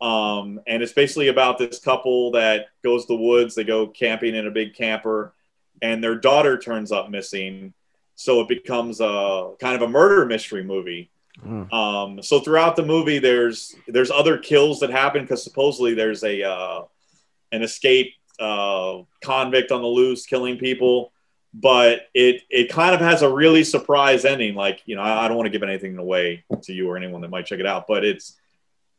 Um, and it's basically about this couple that goes to the woods. They go camping in a big camper, and their daughter turns up missing. So it becomes a kind of a murder mystery movie. Mm. Um, so throughout the movie, there's there's other kills that happen because supposedly there's a uh, an escape uh, convict on the loose killing people, but it it kind of has a really surprise ending. Like you know, I, I don't want to give anything away to you or anyone that might check it out, but it's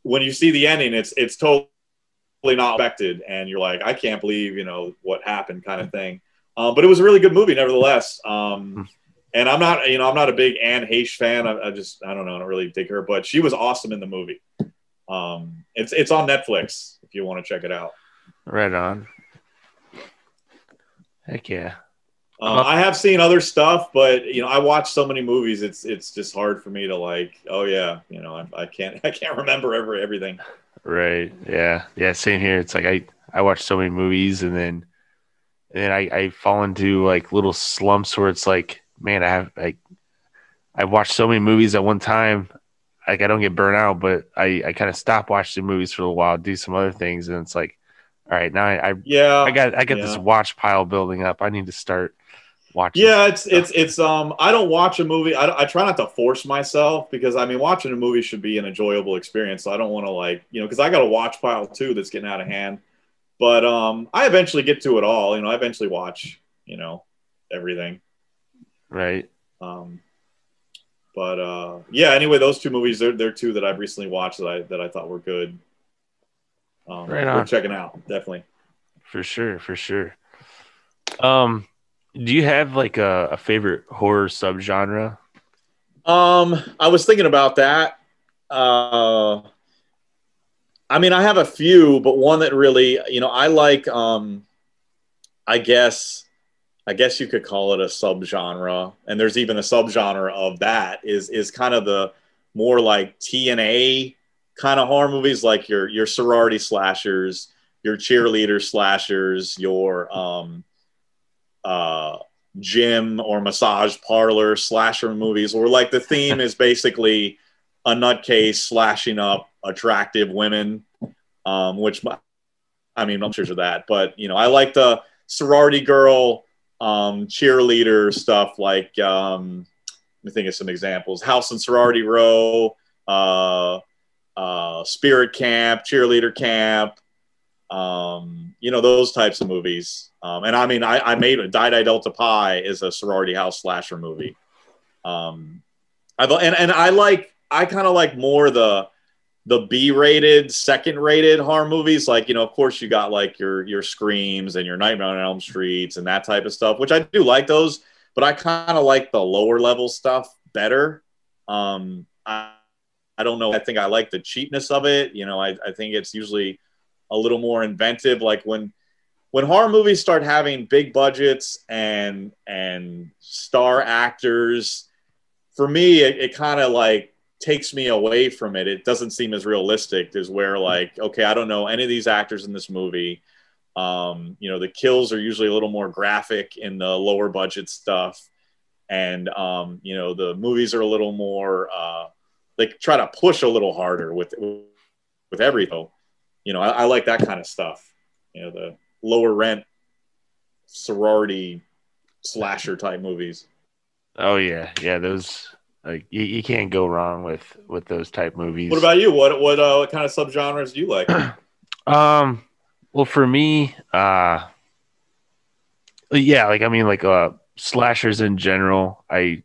when you see the ending, it's it's totally not expected, and you're like, I can't believe you know what happened, kind of thing. Um, but it was a really good movie, nevertheless. Um, and I'm not, you know, I'm not a big Anne Heche fan. I, I, just, I don't know, I don't really dig her, but she was awesome in the movie. Um, it's it's on Netflix if you want to check it out. Right on. Heck yeah. Um, I have seen other stuff, but you know, I watch so many movies. It's it's just hard for me to like. Oh yeah, you know, I, I can't I can't remember every everything. Right. Yeah. Yeah. Same here. It's like I I watch so many movies, and then and then I I fall into like little slumps where it's like, man, I have like I watched so many movies at one time. Like I don't get burnt out, but I I kind of stop watching movies for a while, do some other things, and it's like, all right, now I, I Yeah, I got I got yeah. this watch pile building up. I need to start watching. Yeah, it's it's it's um. I don't watch a movie. I, I try not to force myself because I mean, watching a movie should be an enjoyable experience. So I don't want to like you know because I got a watch pile too that's getting out of hand. But um, I eventually get to it all. You know, I eventually watch you know everything. Right. Um, but uh, yeah. Anyway, those two movies they're they're two that I've recently watched that I that I thought were good. Um, Right on. checking out definitely. For sure. For sure. Um, do you have like a, a favorite horror subgenre? Um, I was thinking about that. Uh, I mean, I have a few, but one that really, you know, I like. Um, I guess, I guess you could call it a subgenre, and there's even a subgenre of that. Is is kind of the more like TNA kind of horror movies, like your your sorority slashers, your cheerleader slashers, your um, uh, gym or massage parlor slasher movies where like the theme is basically a nutcase slashing up attractive women um, which i mean i'm sure of that but you know i like the sorority girl um, cheerleader stuff like um, let me think of some examples. House and sorority row uh, uh, spirit camp cheerleader camp um, you know those types of movies. Um, and I mean, I, I made Die Die Delta Pi is a sorority house slasher movie. Um, I and and I like I kind of like more the the B rated, second rated horror movies. Like you know, of course, you got like your your screams and your Nightmare on Elm Streets and that type of stuff, which I do like those. But I kind of like the lower level stuff better. Um, I I don't know. I think I like the cheapness of it. You know, I, I think it's usually a little more inventive. Like when when horror movies start having big budgets and and star actors, for me, it, it kind of like takes me away from it. It doesn't seem as realistic as where like, okay, I don't know any of these actors in this movie. Um, you know, the kills are usually a little more graphic in the lower budget stuff. And um, you know, the movies are a little more uh they try to push a little harder with with everything you know, I, I, like that kind of stuff. You know, the lower rent sorority slasher type movies. Oh yeah, yeah. Those like you, you can't go wrong with with those type movies. What about you? What what uh, what kind of subgenres do you like? um, well, for me, uh, yeah, like I mean, like uh, slashers in general. I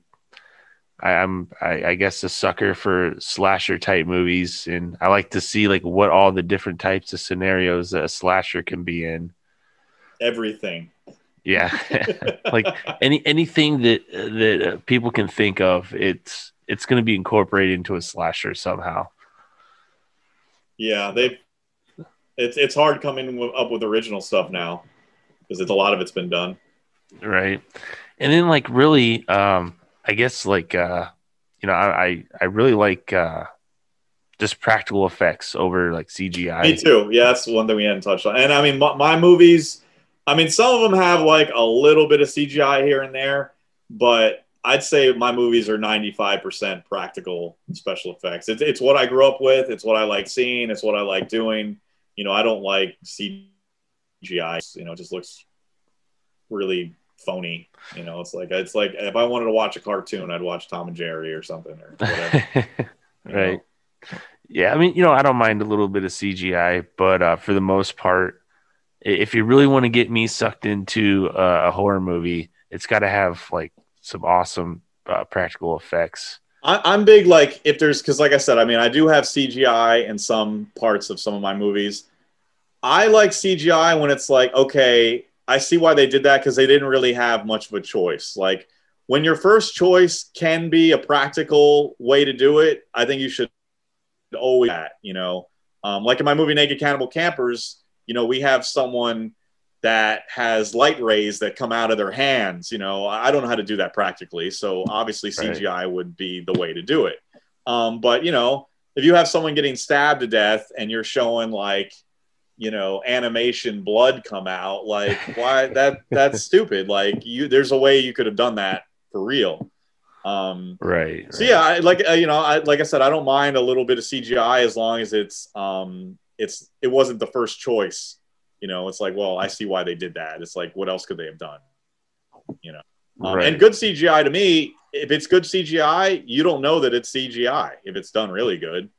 I, I'm I, I guess a sucker for slasher type movies, and I like to see like what all the different types of scenarios that a slasher can be in. Everything. Yeah, like any anything that that uh, people can think of, it's it's going to be incorporated into a slasher somehow. Yeah, they. It's it's hard coming up with original stuff now because it's a lot of it's been done. Right, and then like really, um, I guess like uh, you know, I I, really like uh, just practical effects over like CGI. Me too. Yeah, that's one thing we hadn't touched on. And I mean, my, my movies. I mean, some of them have like a little bit of CGI here and there, but I'd say my movies are 95% practical special effects. It's, it's what I grew up with. It's what I like seeing. It's what I like doing. You know, I don't like CGI. You know, it just looks really phony. You know, it's like it's like if I wanted to watch a cartoon, I'd watch Tom and Jerry or something or whatever. right. know? Yeah, I mean, you know, I don't mind a little bit of CGI, but uh, for the most part, if you really want to get me sucked into uh, a horror movie, it's got to have like some awesome uh, practical effects. I'm big like if there's because like I said, I mean I do have CGI in some parts of some of my movies. I like CGI when it's like, okay, I see why they did that because they didn't really have much of a choice. Like when your first choice can be a practical way to do it, I think you should always that, you know. Um, like in my movie Naked Cannibal Campers, you know, we have someone that has light rays that come out of their hands. You know, I don't know how to do that practically. So obviously CGI right. would be the way to do it. Um, but you know, if you have someone getting stabbed to death and you're showing like, you know, animation blood come out, like why that that's stupid. Like you, there's a way you could have done that for real. Um, right. So yeah, I, like uh, you know, I, like I said, I don't mind a little bit of CGI as long as it's um, it's it wasn't the first choice you know, it's like, well, I see why they did that. It's like, what else could they have done? You know, um, right. and good CGI to me, if it's good CGI, you don't know that it's CGI if it's done really good.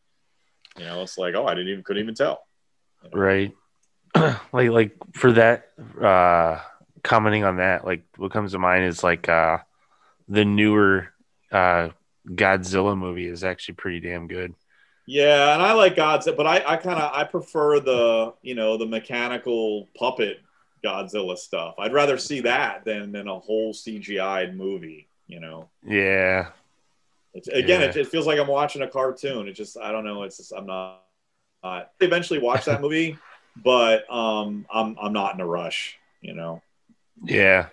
You know, it's like, oh, I didn't even couldn't even tell. Right. like like for that uh commenting on that, like what comes to mind is like uh the newer uh Godzilla movie is actually pretty damn good. Yeah, and I like Godzilla, but I, I kind of I prefer the you know the mechanical puppet Godzilla stuff. I'd rather see that than than a whole CGI'd movie. You know. Yeah. It's, again, yeah. It, it, feels like I'm watching a cartoon. It just I don't know. It's just I'm not. Uh, eventually watch that movie, but um, I'm I'm not in a rush. You know. Yeah.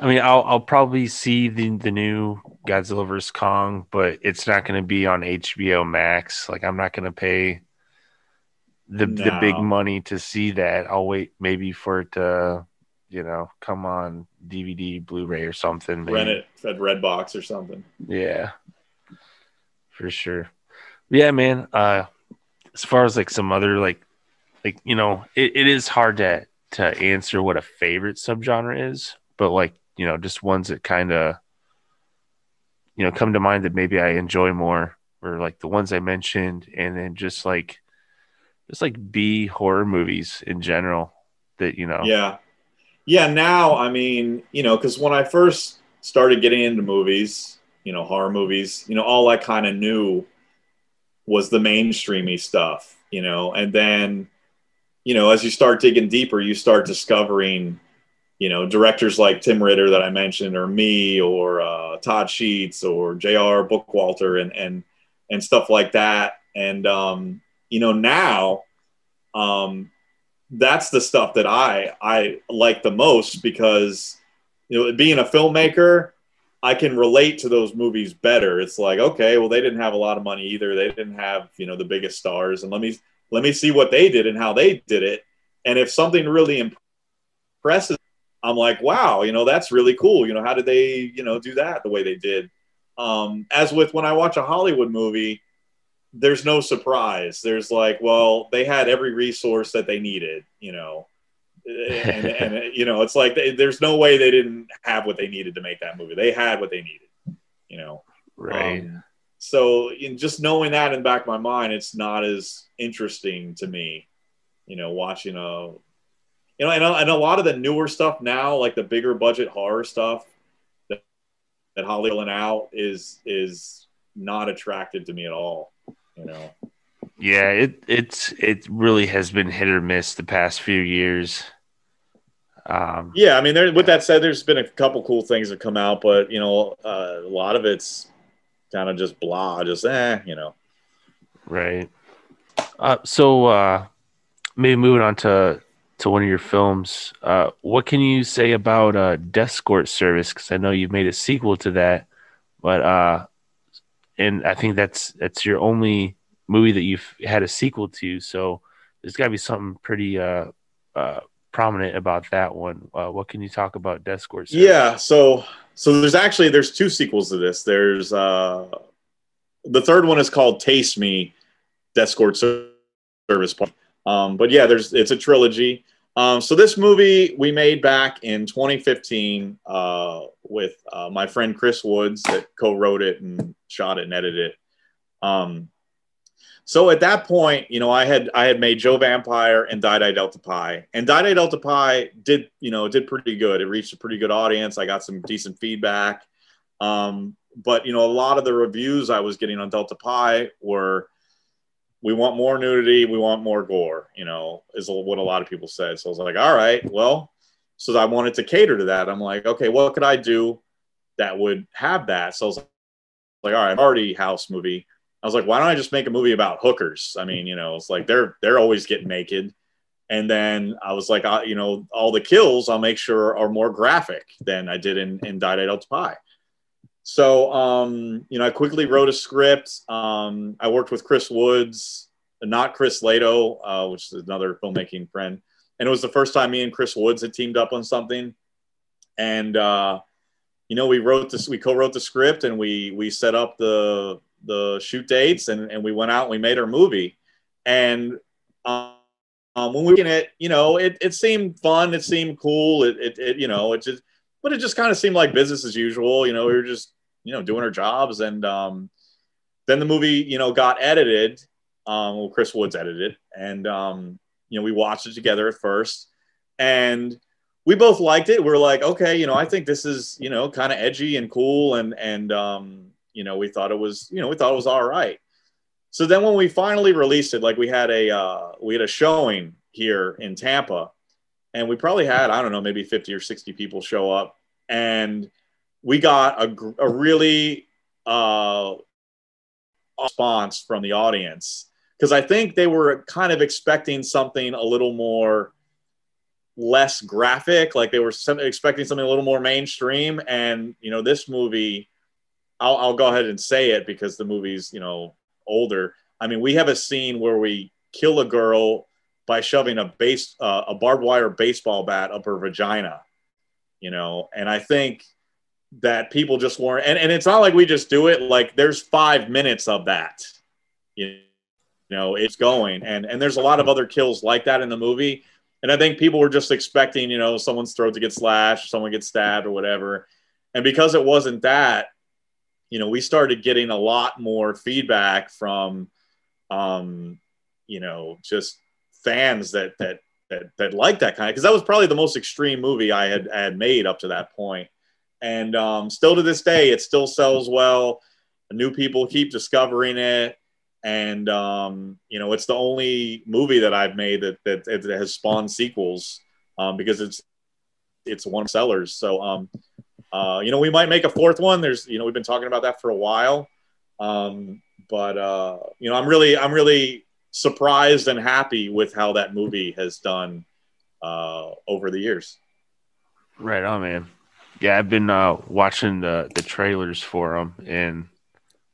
I mean, I'll I'll probably see the the new Godzilla vs Kong, but it's not going to be on HBO Max. Like, I'm not going to pay the no. the big money to see that. I'll wait maybe for it to, you know, come on DVD, Blu-ray, or something. Maybe. Rent it at Redbox or something. Yeah, for sure. Yeah, man. Uh, as far as like some other like, like you know, it, it is hard to to answer what a favorite subgenre is, but like you know, just ones that kind of, you know, come to mind that maybe I enjoy more, or like the ones I mentioned, and then just like, just like B horror movies in general that, you know. Yeah. Yeah. Now, I mean, you know, because when I first started getting into movies, you know, horror movies, you know, all I kind of knew was the mainstreamy stuff, you know, and then, you know, as you start digging deeper, you start discovering you know, directors like Tim Ritter that I mentioned, or me, or uh, Todd Sheets, or J.R. Bookwalter, and and and stuff like that. And um, you know, now um, that's the stuff that I I like the most because you know, being a filmmaker, I can relate to those movies better. It's like, okay, well, they didn't have a lot of money either. They didn't have you know the biggest stars, and let me let me see what they did and how they did it. And if something really impresses I'm like, wow, you know, that's really cool. You know, how did they, you know, do that the way they did? Um, as with when I watch a Hollywood movie, there's no surprise. There's like, well, they had every resource that they needed, you know, and, and you know, it's like they, there's no way they didn't have what they needed to make that movie. They had what they needed, you know. Right. Um, so in just knowing that in the back of my mind, it's not as interesting to me, you know, watching a you know, and a, and a lot of the newer stuff now, like the bigger budget horror stuff that, that Hollywood out is is not attractive to me at all. You know. Yeah, it it's it really has been hit or miss the past few years. Um, yeah, I mean, there, with that said, there's been a couple cool things that come out, but you know, uh, a lot of it's kind of just blah, just eh, you know. Right. Uh, so uh, maybe moving on to to one of your films. Uh, what can you say about uh, Death-Scort Service? Because I know you've made a sequel to that, but uh, and I think that's that's your only movie that you've had a sequel to. So there's got to be something pretty uh, uh, prominent about that one. Uh, what can you talk about Death-Scort? Service? Yeah, so so there's actually there's two sequels to this. There's uh, the third one is called Taste Me, Death-Scort Service. Point. Um, but yeah, there's it's a trilogy. Um, so this movie we made back in 2015 uh, with uh, my friend Chris Woods that co-wrote it and shot it and edited it. Um, so at that point, you know, I had I had made Joe Vampire and Die Die Delta Pi, and Die Die Delta Pi did you know did pretty good. It reached a pretty good audience. I got some decent feedback, um, but you know, a lot of the reviews I was getting on Delta Pi were we want more nudity, we want more gore, you know, is what a lot of people said. So I was like, all right, well, so I wanted to cater to that. I'm like, okay, what could I do that would have that? So I was like, all right, I'm already house movie. I was like, why don't I just make a movie about hookers? I mean, you know, it's like they're they're always getting naked. And then I was like, uh, you know, all the kills I'll make sure are more graphic than I did in in Die Delta Pi. So, um, you know, I quickly wrote a script. Um, I worked with Chris Woods, not Chris Lato, uh, which is another filmmaking friend. And it was the first time me and Chris Woods had teamed up on something. And, uh, you know, we wrote this, we co-wrote the script and we, we set up the, the shoot dates and, and we went out and we made our movie. And, um, um, when we looking at, you know, it, it seemed fun. It seemed cool. It, it, it you know, it just, but it just kind of seemed like business as usual. You know, we were just, you know, doing our jobs. And um, then the movie, you know, got edited. Um, well, Chris Woods edited, and um, you know, we watched it together at first, and we both liked it. We are like, okay, you know, I think this is, you know, kind of edgy and cool, and and um, you know, we thought it was, you know, we thought it was all right. So then when we finally released it, like we had a uh, we had a showing here in Tampa, and we probably had I don't know maybe 50 or 60 people show up and we got a, a really uh, response from the audience because I think they were kind of expecting something a little more less graphic like they were expecting something a little more mainstream and you know this movie I'll, I'll go ahead and say it because the movie's you know older. I mean we have a scene where we kill a girl by shoving a base uh, a barbed wire baseball bat up her vagina you know? And i think that people just weren't and, and it's not like we just do it. Like there's five minutes of that you know it's going. And and there's a lot of other kills like that in the movie. And i think people were just expecting you know someone's throat to get slashed someone gets stabbed or whatever. And because it wasn't that you know we started getting a lot more feedback from um you know just fans that that that, that like that kind of because that was probably the most extreme movie I had, had made up to that. And um, still to this day, it still sells well. New people keep discovering it. And, um, you know, it's the only movie that I've made that, that, that has spawned sequels um, because it's, it's one of sellers. So, um, uh, you know, we might make a fourth one. There's, you know, we've been talking about that for a while. Um, but, uh, you know, I'm really, I'm really surprised and happy with how that movie has done uh, over the years. Right on, man. Yeah, I've been uh, watching the the trailers for them, and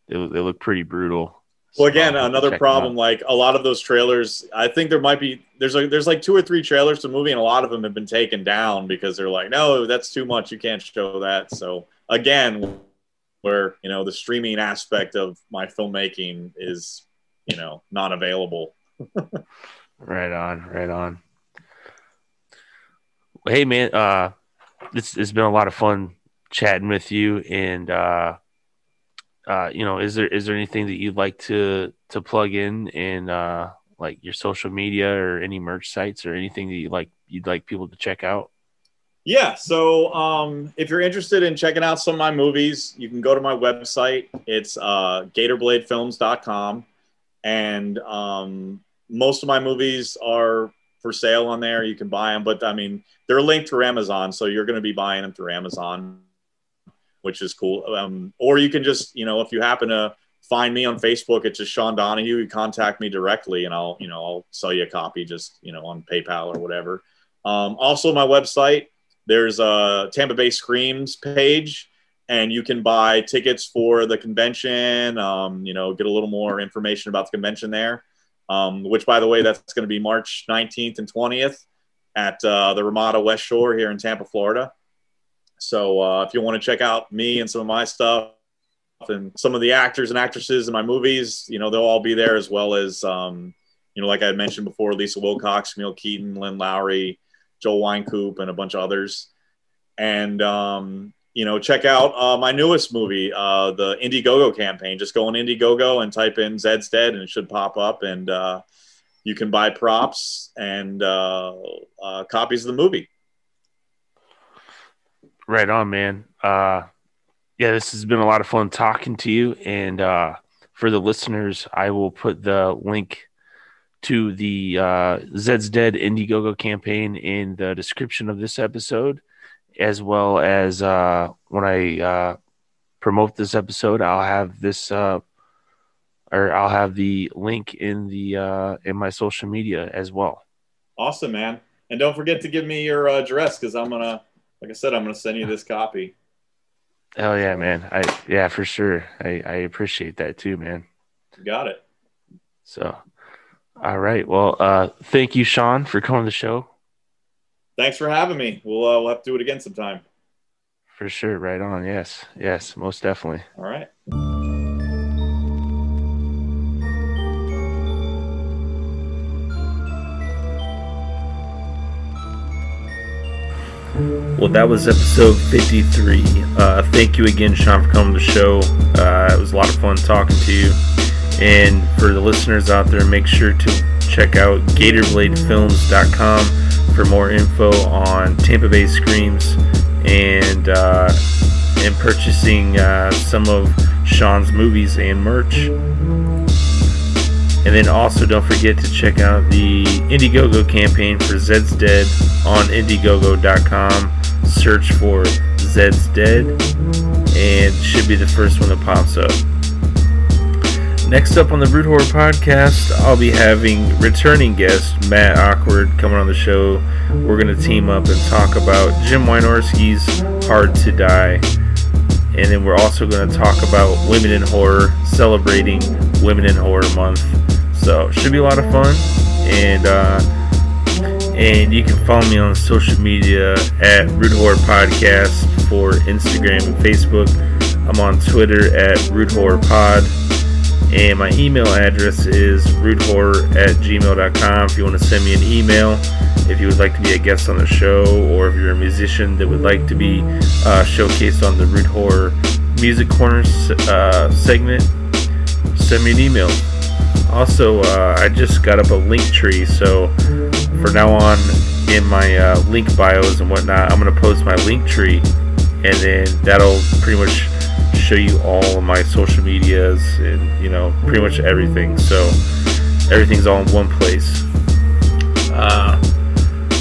they, they look pretty brutal. Well, again, so another problem. Like a lot of those trailers, I think there might be there's like there's like two or three trailers to the movie, and a lot of them have been taken down because they're like, no, that's too much. You can't show that. So again, where you know the streaming aspect of my filmmaking is you know not available. right on, right on. Hey man, uh, this has been a lot of fun chatting with you, and uh, uh, you know, is there is there anything that you'd like to to plug in in uh, like your social media or any merch sites or anything that you like you'd like people to check out? Yeah. So um, if you're interested in checking out some of my movies, you can go to my website. It's uh, gatorbladefilms.com and um, most of my movies are for sale on there. You can buy them, but I mean they're linked through Amazon, so you're going to be buying them through Amazon, which is cool. Um, or you can just you know if you happen to find me on Facebook, it's just Sean Donahue. You contact me directly, and I'll you know I'll sell you a copy just you know on PayPal or whatever. Um, also, my website there's a Tampa Bay Screams page and you can buy tickets for the convention. Um, you know, get a little more information about the convention there. Um, which, by the way, that's going to be March 19th and 20th at uh, the Ramada West Shore here in Tampa, Florida. So uh, if you want to check out me and some of my stuff and some of the actors and actresses in my movies, you know, they'll all be there as well as, um, you know, like I mentioned before, Lisa Wilcox, Camille Keaton, Lynn Lowry, Joel Wynkoop, and a bunch of others. And um, you know, check out uh, my newest movie, uh, the Indiegogo campaign. Just go on Indiegogo and type in Zed's Dead, and it should pop up, and uh, you can buy props and uh, uh, copies of the movie. Right on, man. Uh, yeah, this has been a lot of fun talking to you, and uh, for the listeners, I will put the link to the uh, Zed's Dead Indiegogo campaign in the description of this episode, as well as uh, when I uh, promote this episode, I'll have this uh, or I'll have the link in the uh, in my social media as well. Awesome, man! And don't forget to give me your uh, address because I'm gonna, like I said, I'm gonna send you this copy. Oh yeah, man! I yeah for sure. I I appreciate that too, man. got it. So, all right. Well, uh, thank you, Sean, for coming to the show. Thanks for having me. We'll uh, we'll have to do it again sometime. For sure. Right on. Yes. Yes. Most definitely. All right. Well, that was episode 53. Uh, thank you again, Sean, for coming to the show. Uh, it was a lot of fun talking to you. And for the listeners out there, make sure to check out GatorbladeFilms.com for more info on Tampa Bay Screams and uh, and purchasing uh, some of Sean's movies and merch. And then also don't forget to check out the Indiegogo campaign for Zed's Dead on Indiegogo.com. Search for Zed's Dead and should be the first one that pops up. Next up on the Root Horror podcast, I'll be having returning guest Matt Awkward coming on the show. We're going to team up and talk about Jim Wynorski's Hard to Die. And then we're also going to talk about women in horror, celebrating Women in Horror Month. So should be a lot of fun, and uh, and you can follow me on social media at Root Horror Podcast for Instagram and Facebook. I'm on Twitter at Root Horror Pod, and my email address is roothorror at gmail.com. If you want to send me an email, if you would like to be a guest on the show, or if you're a musician that would like to be uh, showcased on the Root Horror Music Corner uh, segment, send me an email. Also, uh, I just got up a link tree, so for now on in my uh, link bios and whatnot, I'm going to post my link tree, and then that'll pretty much show you all of my social medias and you know pretty much everything. So everything's all in one place. Uh,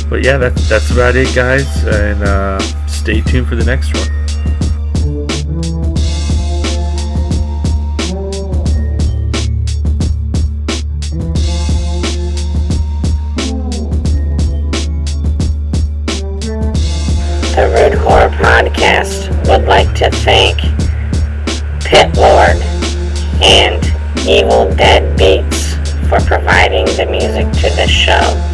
but yeah, that's that's about it, guys, and uh, stay tuned for the next one. Show.